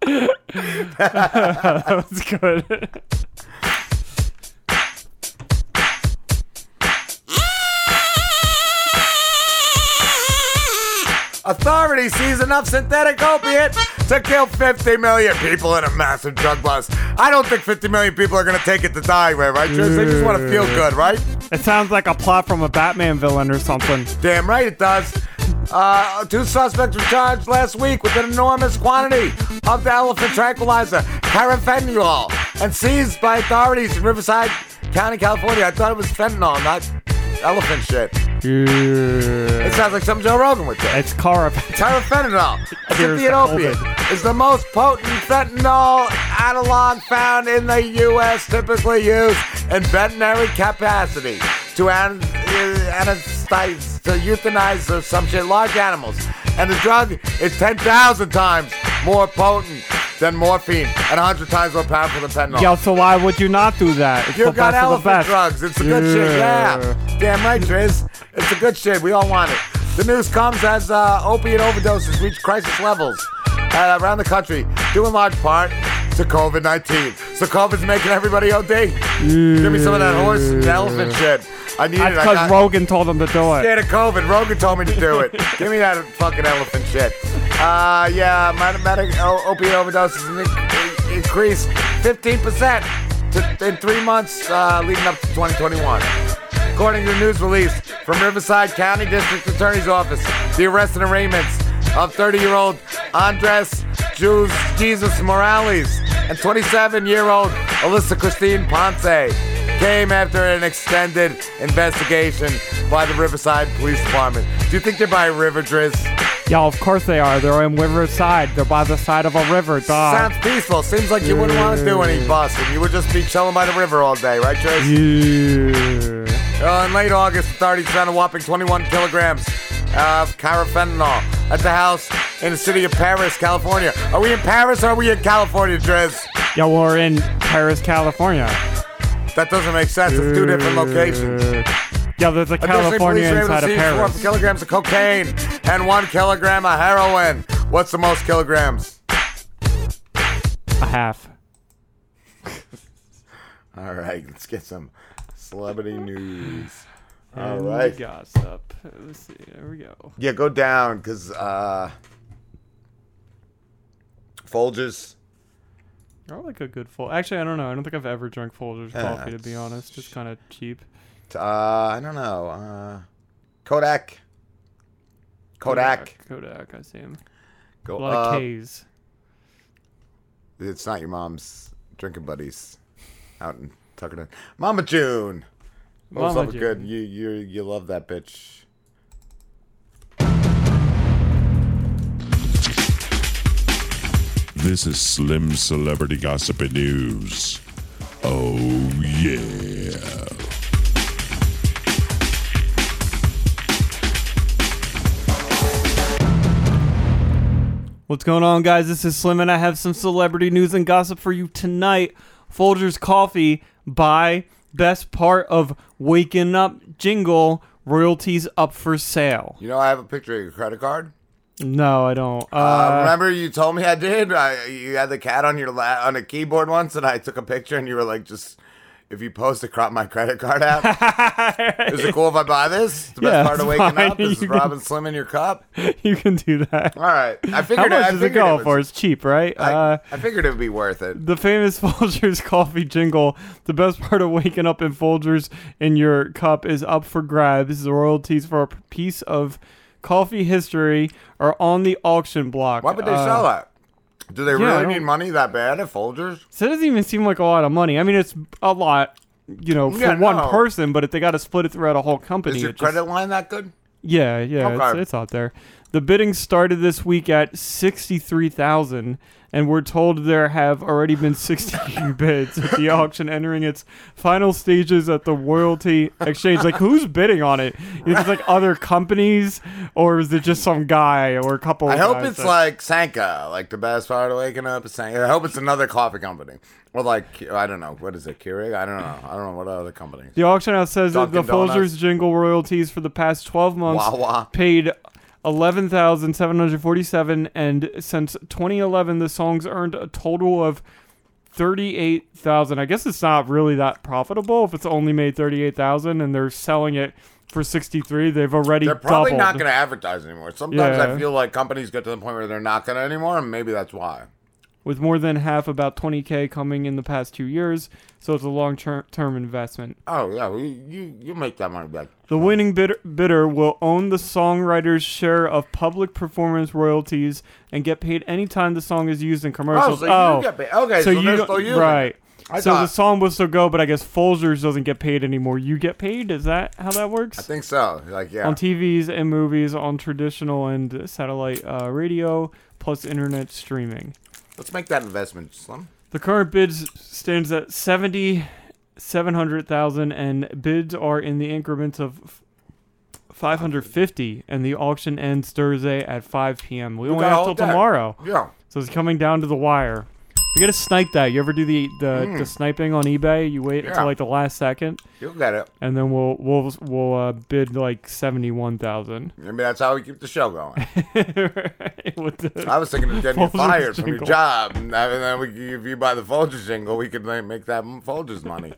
that was good. Authority sees enough synthetic opiate to kill 50 million people in a massive drug bust. I don't think 50 million people are gonna take it to die with, right? Trish? They just want to feel good, right? It sounds like a plot from a Batman villain or something. Damn right it does. Uh, two suspects were charged last week with an enormous quantity of the elephant tranquilizer, carfentanil, and seized by authorities in Riverside County, California. I thought it was fentanyl, not elephant shit. Yeah. It sounds like something Joe Rogan would say. It's. Carfentanil, a Here's Cynthian the opiate, It's the most potent fentanyl analog found in the U.S. typically used in veterinary capacity to an- anesthetize, to euthanize or some shit large animals. And the drug is 10,000 times more potent than morphine and 100 times more powerful than fentanyl. Yo, so why would you not do that? It's You the got best of the elephant best. drugs. It's a good shit. Yeah. Damn right, Triz. It's a good shit. We all want it. The news comes as uh, opiate overdoses reach crisis levels uh, around the country, due in large part to COVID 19. So COVID's making everybody OD. Give me some of that horse and elephant shit. I need That's it. Because Rogan told him to do it. scared of COVID. Rogan told me to do it. Give me that fucking elephant shit. Uh, yeah, my medic o- opiate overdoses in- increased 15% to, in three months uh, leading up to 2021. According to a news release from Riverside County District Attorney's Office, the arrest and arraignments of 30-year-old Andres Jesus Morales and 27-year-old Alyssa Christine Ponce came after an extended investigation by the Riverside Police Department. Do you think they're by a river, Driz? Yeah, of course they are. They're in Riverside. They're by the side of a river, dog. Sounds peaceful. Seems like you wouldn't want to do any busting. You would just be chilling by the river all day, right, Driz? Yeah. Uh, in late August, authorities found a whopping 21 kilograms of carfentanil at the house in the city of Perris, California. Are we in Paris or are we in California, Driz? Yeah, we're in Paris, California. That doesn't make sense. It's two different locations. Yeah, there's a Additionally, California police were inside to of seize four kilograms of cocaine and one kilogram of heroin. What's the most kilograms? A half. All right, let's get some celebrity news. All And right. Gossip. Let's see. There we go. Yeah, go down because uh, Folgers. I like a good Fol. Actually, I don't know. I don't think I've ever drank Folgers coffee to be honest. Just kind of cheap. Uh, I don't know. Uh, Kodak. Kodak. Kodak. I see him. Go a lot of up. K's. It's not your mom's drinking buddies out in Tuckerton. Mama June. Mama June. good? You you you love that bitch. This is Slim Celebrity Gossip and News. Oh, yeah. What's going on, guys? This is Slim, and I have some celebrity news and gossip for you tonight. Folgers Coffee by Best Part of Waking Up Jingle royalties up for sale. You know, I have a picture of your credit card. No, I don't. Uh, Uh, remember, you told me I did. I, you had the cat on your la- on a keyboard once, and I took a picture, and you were like, "Just if you post a crop my credit card app, is it cool if I buy this? It's the best Yeah, part of waking fine. up. This is can- Robin Slim in your cup. you can do that. All right, I How figured. much I does it go was- for? It's cheap, right? I, uh, I figured it would be worth it. the famous Folgers coffee jingle. The best part of waking up in Folgers in your cup is up for grabs. The royalties for a piece of coffee history are on the auction block. Why would they Uh, sell that? Do they yeah, really need money that bad at Folgers? So it doesn't even seem like a lot of money. I mean, it's a lot, you know, for Yeah, one no. person, but if they got to split it throughout a whole company, Is your it just- credit line that good? Yeah, yeah, it's, it's out there. The bidding started this week at sixty-three thousand, and we're told there have already been 16 bids at the auction, entering its final stages at the royalty exchange. Like, who's bidding on it? Is it like other companies, or is it just some guy or a couple? I hope it's that- like Sanka, like the best part of waking up is Sanka. I hope it's another coffee company. Well, like, I don't know. What is it, Keurig? I don't know. I don't know what other company. The auction house says that the. Folgers jingle royalties for the past 12 months Wawa. paid 11,747 and since 2011 the songs earned a total of 38,000. I guess it's not really that profitable if it's only made 38,000 and they're selling it for 63. They've already They're probably doubled. not going to advertise anymore. Sometimes Yeah. I feel like companies get to the point where they're not going to anymore, and maybe that's why. With more than half about 20k coming in the past 2 years, so it's a long-term investment. Oh yeah, you you, make that money back. The winning bidder, bidder will own the songwriter's share of public performance royalties and get paid anytime the song is used in commercials. Oh, so you get paid. Okay, so they're you still using right. I so the song will still go, but I guess Folgers doesn't get paid anymore. You get paid. Is that how that works? I think so. Like yeah. On TVs and movies, on traditional and satellite uh, radio, plus internet streaming. Let's make that investment, Slim. The current bids stands at seventy seven hundred thousand, and bids are in the increments of five hundred fifty, and the auction ends Thursday at five p.m. We We only have till day. tomorrow. Yeah. So it's coming down to the wire. We gotta snipe that. You ever do the the, Mm. the sniping on eBay? You wait Yeah. until like the last second, You'll get it. and then we'll we'll we'll uh, bid like seventy one thousand. Maybe that's how we keep the show going. With the I was thinking of getting you Folgers fired from your job, and then we, if you buy the Folgers jingle, we could like, make that Folgers money.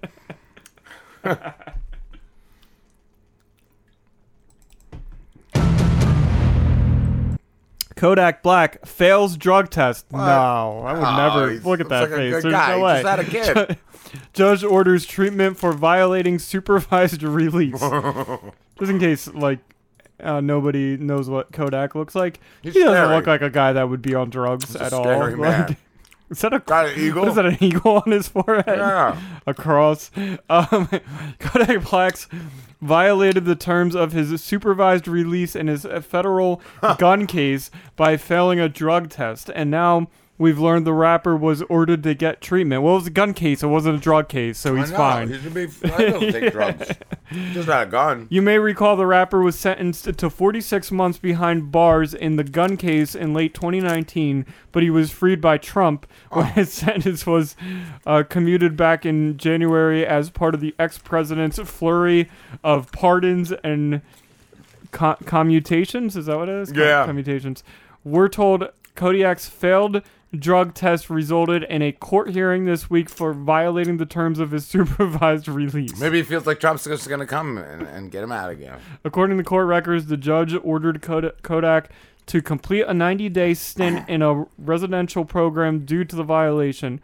Kodak Black fails drug test. What? No, I would Oh, never look at that like face. There's guy. no way. just had a kid. Judge orders treatment for violating supervised release. Just in case, like, uh, nobody knows what Kodak looks like. He's he doesn't scary. look like a guy that would be on drugs at all. Like, is that a Got an eagle? What is that? An eagle on his forehead? Yeah. A cross. Um, Kodak Black's violated the terms of his supervised release in his uh, federal gun case by failing a drug test, and now we've learned the rapper was ordered to get treatment. Well, it was a gun case. It wasn't a drug case, so he's I know, fine. He should be. I don't take drugs. Just not a gun. You may recall the rapper was sentenced to 46 months behind bars in the gun case in late 2019, but he was freed by Trump when his sentence was uh, commuted back in January as part of the ex president's flurry of pardons and co- commutations. Is that what it is? Yeah. commutations. We're told Kodak's failed drug test resulted in a court hearing this week for violating the terms of his supervised release. Maybe he feels like Trump's just gonna come and, and get him out again. According to court records, the judge ordered Kodak to complete a 90 day stint in a residential program due to the violation.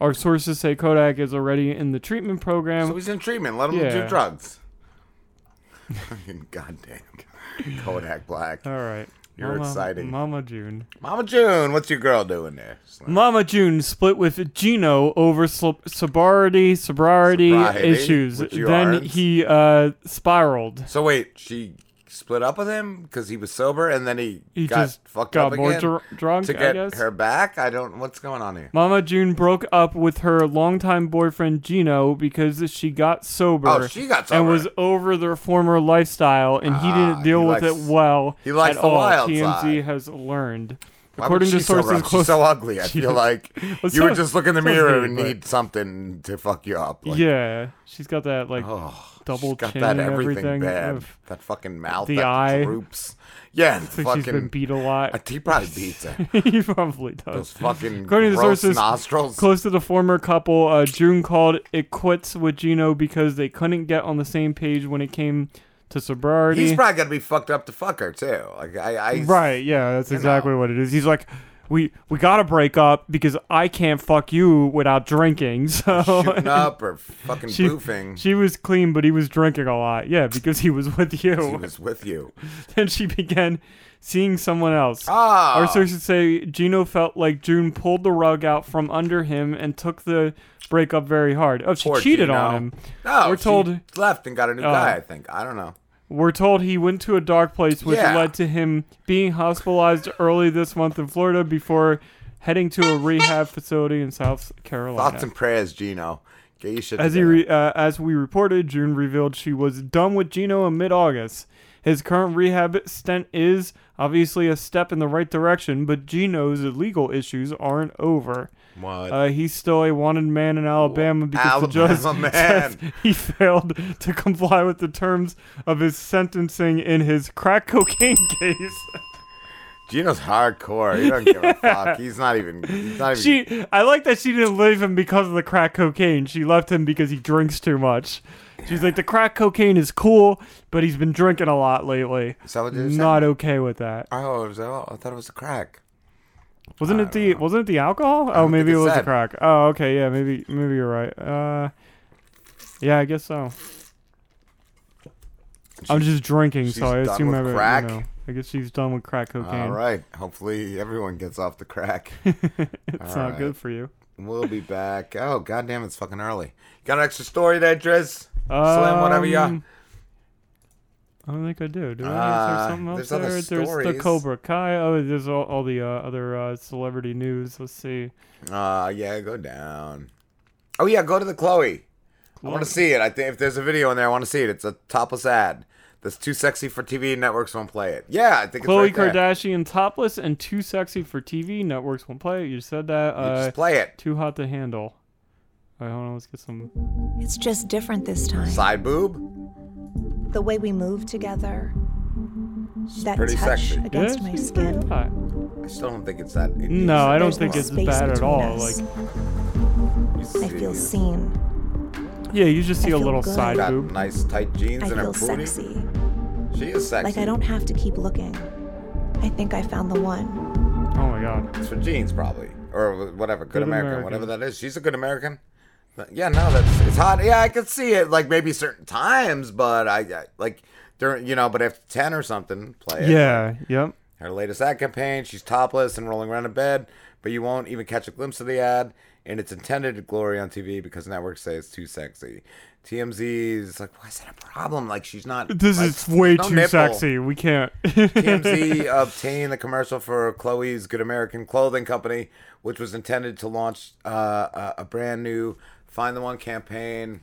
Our sources say Kodak is already in the treatment program. So he's in treatment. Let him do Yeah. drugs. Fucking goddamn Kodak Black. All right. You're Mama- exciting. Mama June. Mama June, what's your girl doing there? Mama June split with Geno over sobriety sobriety Sobriety, issues. Then aren't. he uh, spiraled. So wait, she split up with him because he was sober, and then he, He got just fucked got up more again dr- drunk, to I get guess? her back. I don't. What's going on here? Mama June broke up with her longtime boyfriend Geno because she got sober. Oh, she got and was over their former lifestyle, and he Ah, didn't deal he with likes- it well. he likes at the all. wild TMZ side. has learned. Why According would to she sober sources up? close, She's so ugly. I feel like Well, you so- would just look in the so's mirror and but- need something to fuck you up. Like, yeah, she's got that like double got chin that everything, everything. bad. That fucking mouth, the that eye. droops. Yeah, and fucking. she's been beat a lot. He probably beats her. he probably does. Those fucking According to sources nostrils. close to the former couple, uh, June called it quits with Geno because they couldn't get on the same page when it came to sobriety. He's probably gonna be fucked up to fuck her too. Like I, I right, yeah, that's exactly what it is. He's like, we we gotta break up because I can't fuck you without drinking. So shooting up or fucking she, boofing. She was clean, but he was drinking a lot. Yeah, because he was with you. He was with you. then she began seeing someone else. Ah. Our sources say Geno felt like June pulled the rug out from under him and took the breakup very hard. Oh, she Poor cheated Geno. on him. No, We're she told left and got a new Oh. guy. I think. I don't know. We're told he went to a dark place, which Yeah. led to him being hospitalized early this month in Florida before heading to a rehab facility in South Carolina. Thoughts and prayers, Geno. Get your shit As he re- uh, as we reported, June revealed she was done with Geno in mid-August. His current rehab stint is obviously a step in the right direction, but Geno's legal issues aren't over. What? Uh, he's still a wanted man in Alabama because the judge Alabama says man. he failed to comply with the terms of his sentencing in his crack cocaine case. Geno's hardcore. He doesn't give a fuck. He's not even. He's not even. she, I like that she didn't leave him because of the crack cocaine. She left him because he drinks too much. She's like, the crack cocaine is cool, but he's been drinking a lot lately. Is that what Not okay with that. oh, was, oh, I thought it was a crack. Wasn't it the wasn't it the alcohol? Oh, maybe it was the crack. Oh, okay, yeah, maybe maybe you're right. Uh, yeah, I guess so. I'm just drinking, so I assume I, you know, I guess she's done with crack cocaine. All right. Hopefully everyone gets off the crack. it's All not good for you. We'll be back. Oh goddamn, it's fucking early. Got an extra story there, Driz? Slim, whatever you. I don't think I do. Do I? Is Uh, there something else there's other there? There's the. Cobra Kai. Oh, there's all, all the uh, other uh, celebrity news. Let's see. Uh yeah, go down. Oh yeah, go to the Khloe. I want to see it. I think if there's a video in there, I want to see it. It's a topless ad. That's too sexy for TV. Networks won't play it. Yeah, I think Khloe it's right. Kardashian topless and too sexy for TV. Networks won't play it. You said that. You uh, just play it. Too hot to handle. All right, hold on. Let's get some. It's just different this time. Side boob. The way we move together. That pretty touch sexy. against Yeah, my skin. hot. I still don't think it's that. No, I don't think it's bad at all. us. Like, I feel seen. yeah, you just see a little good. side boob. nice tight jeans I and her feel booty. sexy. She is sexy. Like I don't have to keep looking. I think I found the one. Oh my god. It's for jeans, probably, or whatever. Good, Good American, American. whatever that is. She's a good American. But yeah, no, that's it's hot. Yeah, I could see it. Like maybe certain times, but I, I like during you know, but after ten or something, play it. Yeah. Yep. Her latest ad campaign, she's topless and rolling around in bed, but you won't even catch a glimpse of the ad, and it's intended to glory on TV because networks say it's too sexy. TMZ is like, why is that a problem? Like she's not. This like, is way no too nipple. sexy. We can't. TMZ obtained the commercial for Khloe's Good American Clothing Company, which was intended to launch uh, a, a brand new Find the One campaign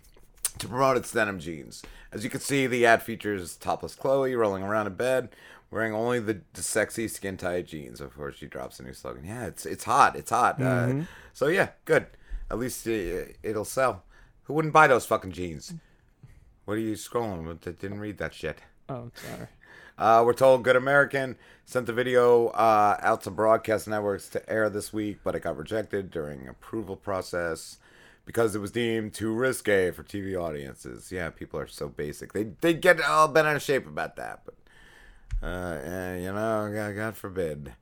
to promote its denim jeans. As you can see, the ad features topless Khloe rolling around in bed, wearing only the, the sexy skin tight jeans. Of course, she drops a new slogan. Yeah, it's it's hot. It's hot. Uh, Mhm. so yeah, good. At least it, it'll sell. Who wouldn't buy those fucking jeans? What are you scrolling? with? I didn't read that shit. Oh, sorry. Uh, we're told Good American sent the video uh, out to broadcast networks to air this week, but it got rejected during approval process because it was deemed too risque for TV audiences. Yeah, people are so basic. They they get all bent out of shape about that, but uh, eh, you know, God, God forbid.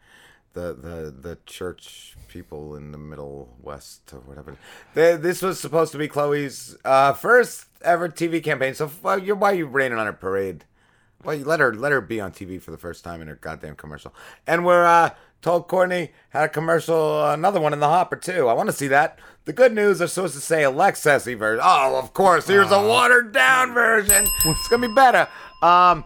The, the the church people in the Middle West or whatever. They, this was supposed to be Khloe's uh, first ever TV campaign. So why why are you raining on her parade? Well, you let her let her be on TV for the first time in her goddamn commercial. And we're uh, told Courtney had a commercial, another one in the hopper too. I want to see that. The good news are supposed to say a Lexus version. Oh, of course. Here's a watered down version. It's gonna be better. Um,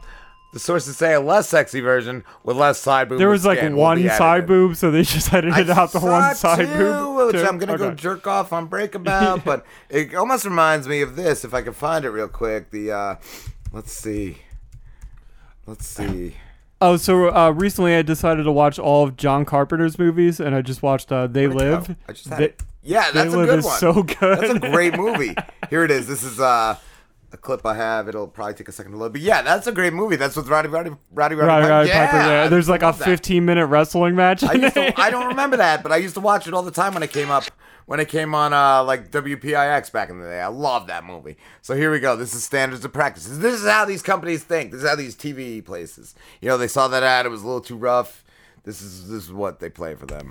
the sources say a less sexy version with less side boob. There was like skin will one be side boob, so they just edited out the one saw side two, boob. Which too? I'm gonna go Okay. jerk off on Breakabout, but it almost reminds me of this. If I can find it real quick, the uh, let's see, let's see. Oh, so uh, recently I decided to watch all of John Carpenter's movies, and I just watched uh, They Live. go? I just had They- it. Yeah, They a Live good is one. so good. That's a great movie. Here it is. This is uh, a clip I have. It'll probably take a second to load, but yeah, that's a great movie. That's with Roddy Roddy Roddy Roddy. Roddy Roddy yeah, Piper. Yeah, there's like a love that. 15 minute wrestling match. I used to, I don't remember that, but I used to watch it all the time when it came up. When it came on, uh, like WPIX back in the day, I love that movie. So here we go. This is standards of practices. This is how these companies think. This is how these TV places. You know, they saw that ad; it was a little too rough. This is this is what they play for them.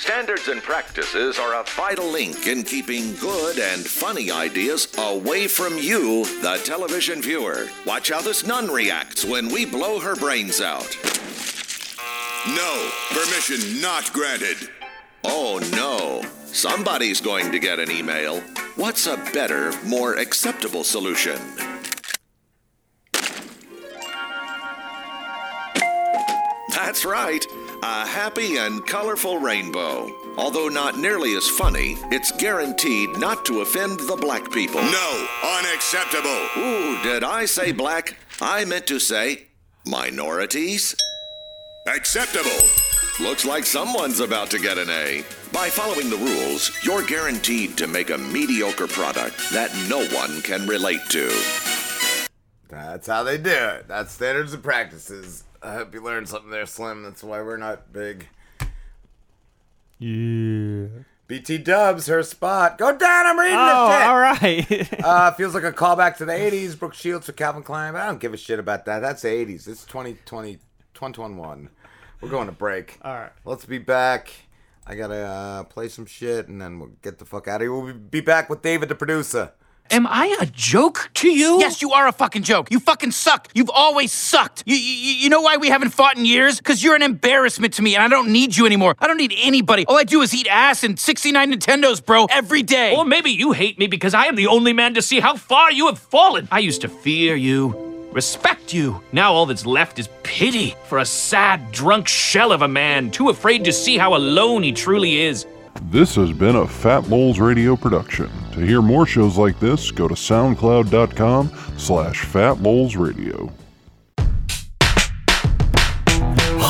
Standards and practices are a vital link in keeping good and funny ideas away from you, the television viewer. Watch how this nun reacts when we blow her brains out. No, permission not granted. Oh no, somebody's going to get an email. What's a better, more acceptable solution? That's right, a happy and colorful rainbow. Although not nearly as funny, it's guaranteed not to offend the black people. No, unacceptable. Ooh, did I say black? I meant to say minorities. Acceptable. Looks like someone's about to get an A. By following the rules, you're guaranteed to make a mediocre product that no one can relate to. That's how they do it. That's standards and practices. I hope you learned something there, Slim. That's why we're not big. Yeah. BT Dubs, her spot. Go down, I'm reading Oh, this shit. all right. uh, feels like a callback to the 80s. Brooke Shields for Calvin Klein. I don't give a shit about that. That's the 80s. It's 2020, 2021. We're going to break. All right. Let's be back. I got to uh, play some shit and then we'll get the fuck out of here. We'll be back with David, the producer. Am I a joke to you? Yes, you are a fucking joke. You fucking suck. You've always sucked. You, you, you know why we haven't fought in years? Because you're an embarrassment to me, and I don't need you anymore. I don't need anybody. All I do is eat ass and 69 Nintendos, bro, every day. Or maybe you hate me because I am the only man to see how far you have fallen. I used to fear you, respect you. Now all that's left is pity for a sad, drunk shell of a man, too afraid to see how alone he truly is. This has been a Fat Moles Radio production. To hear more shows like this, go to soundcloud.com slash fatmolesradio.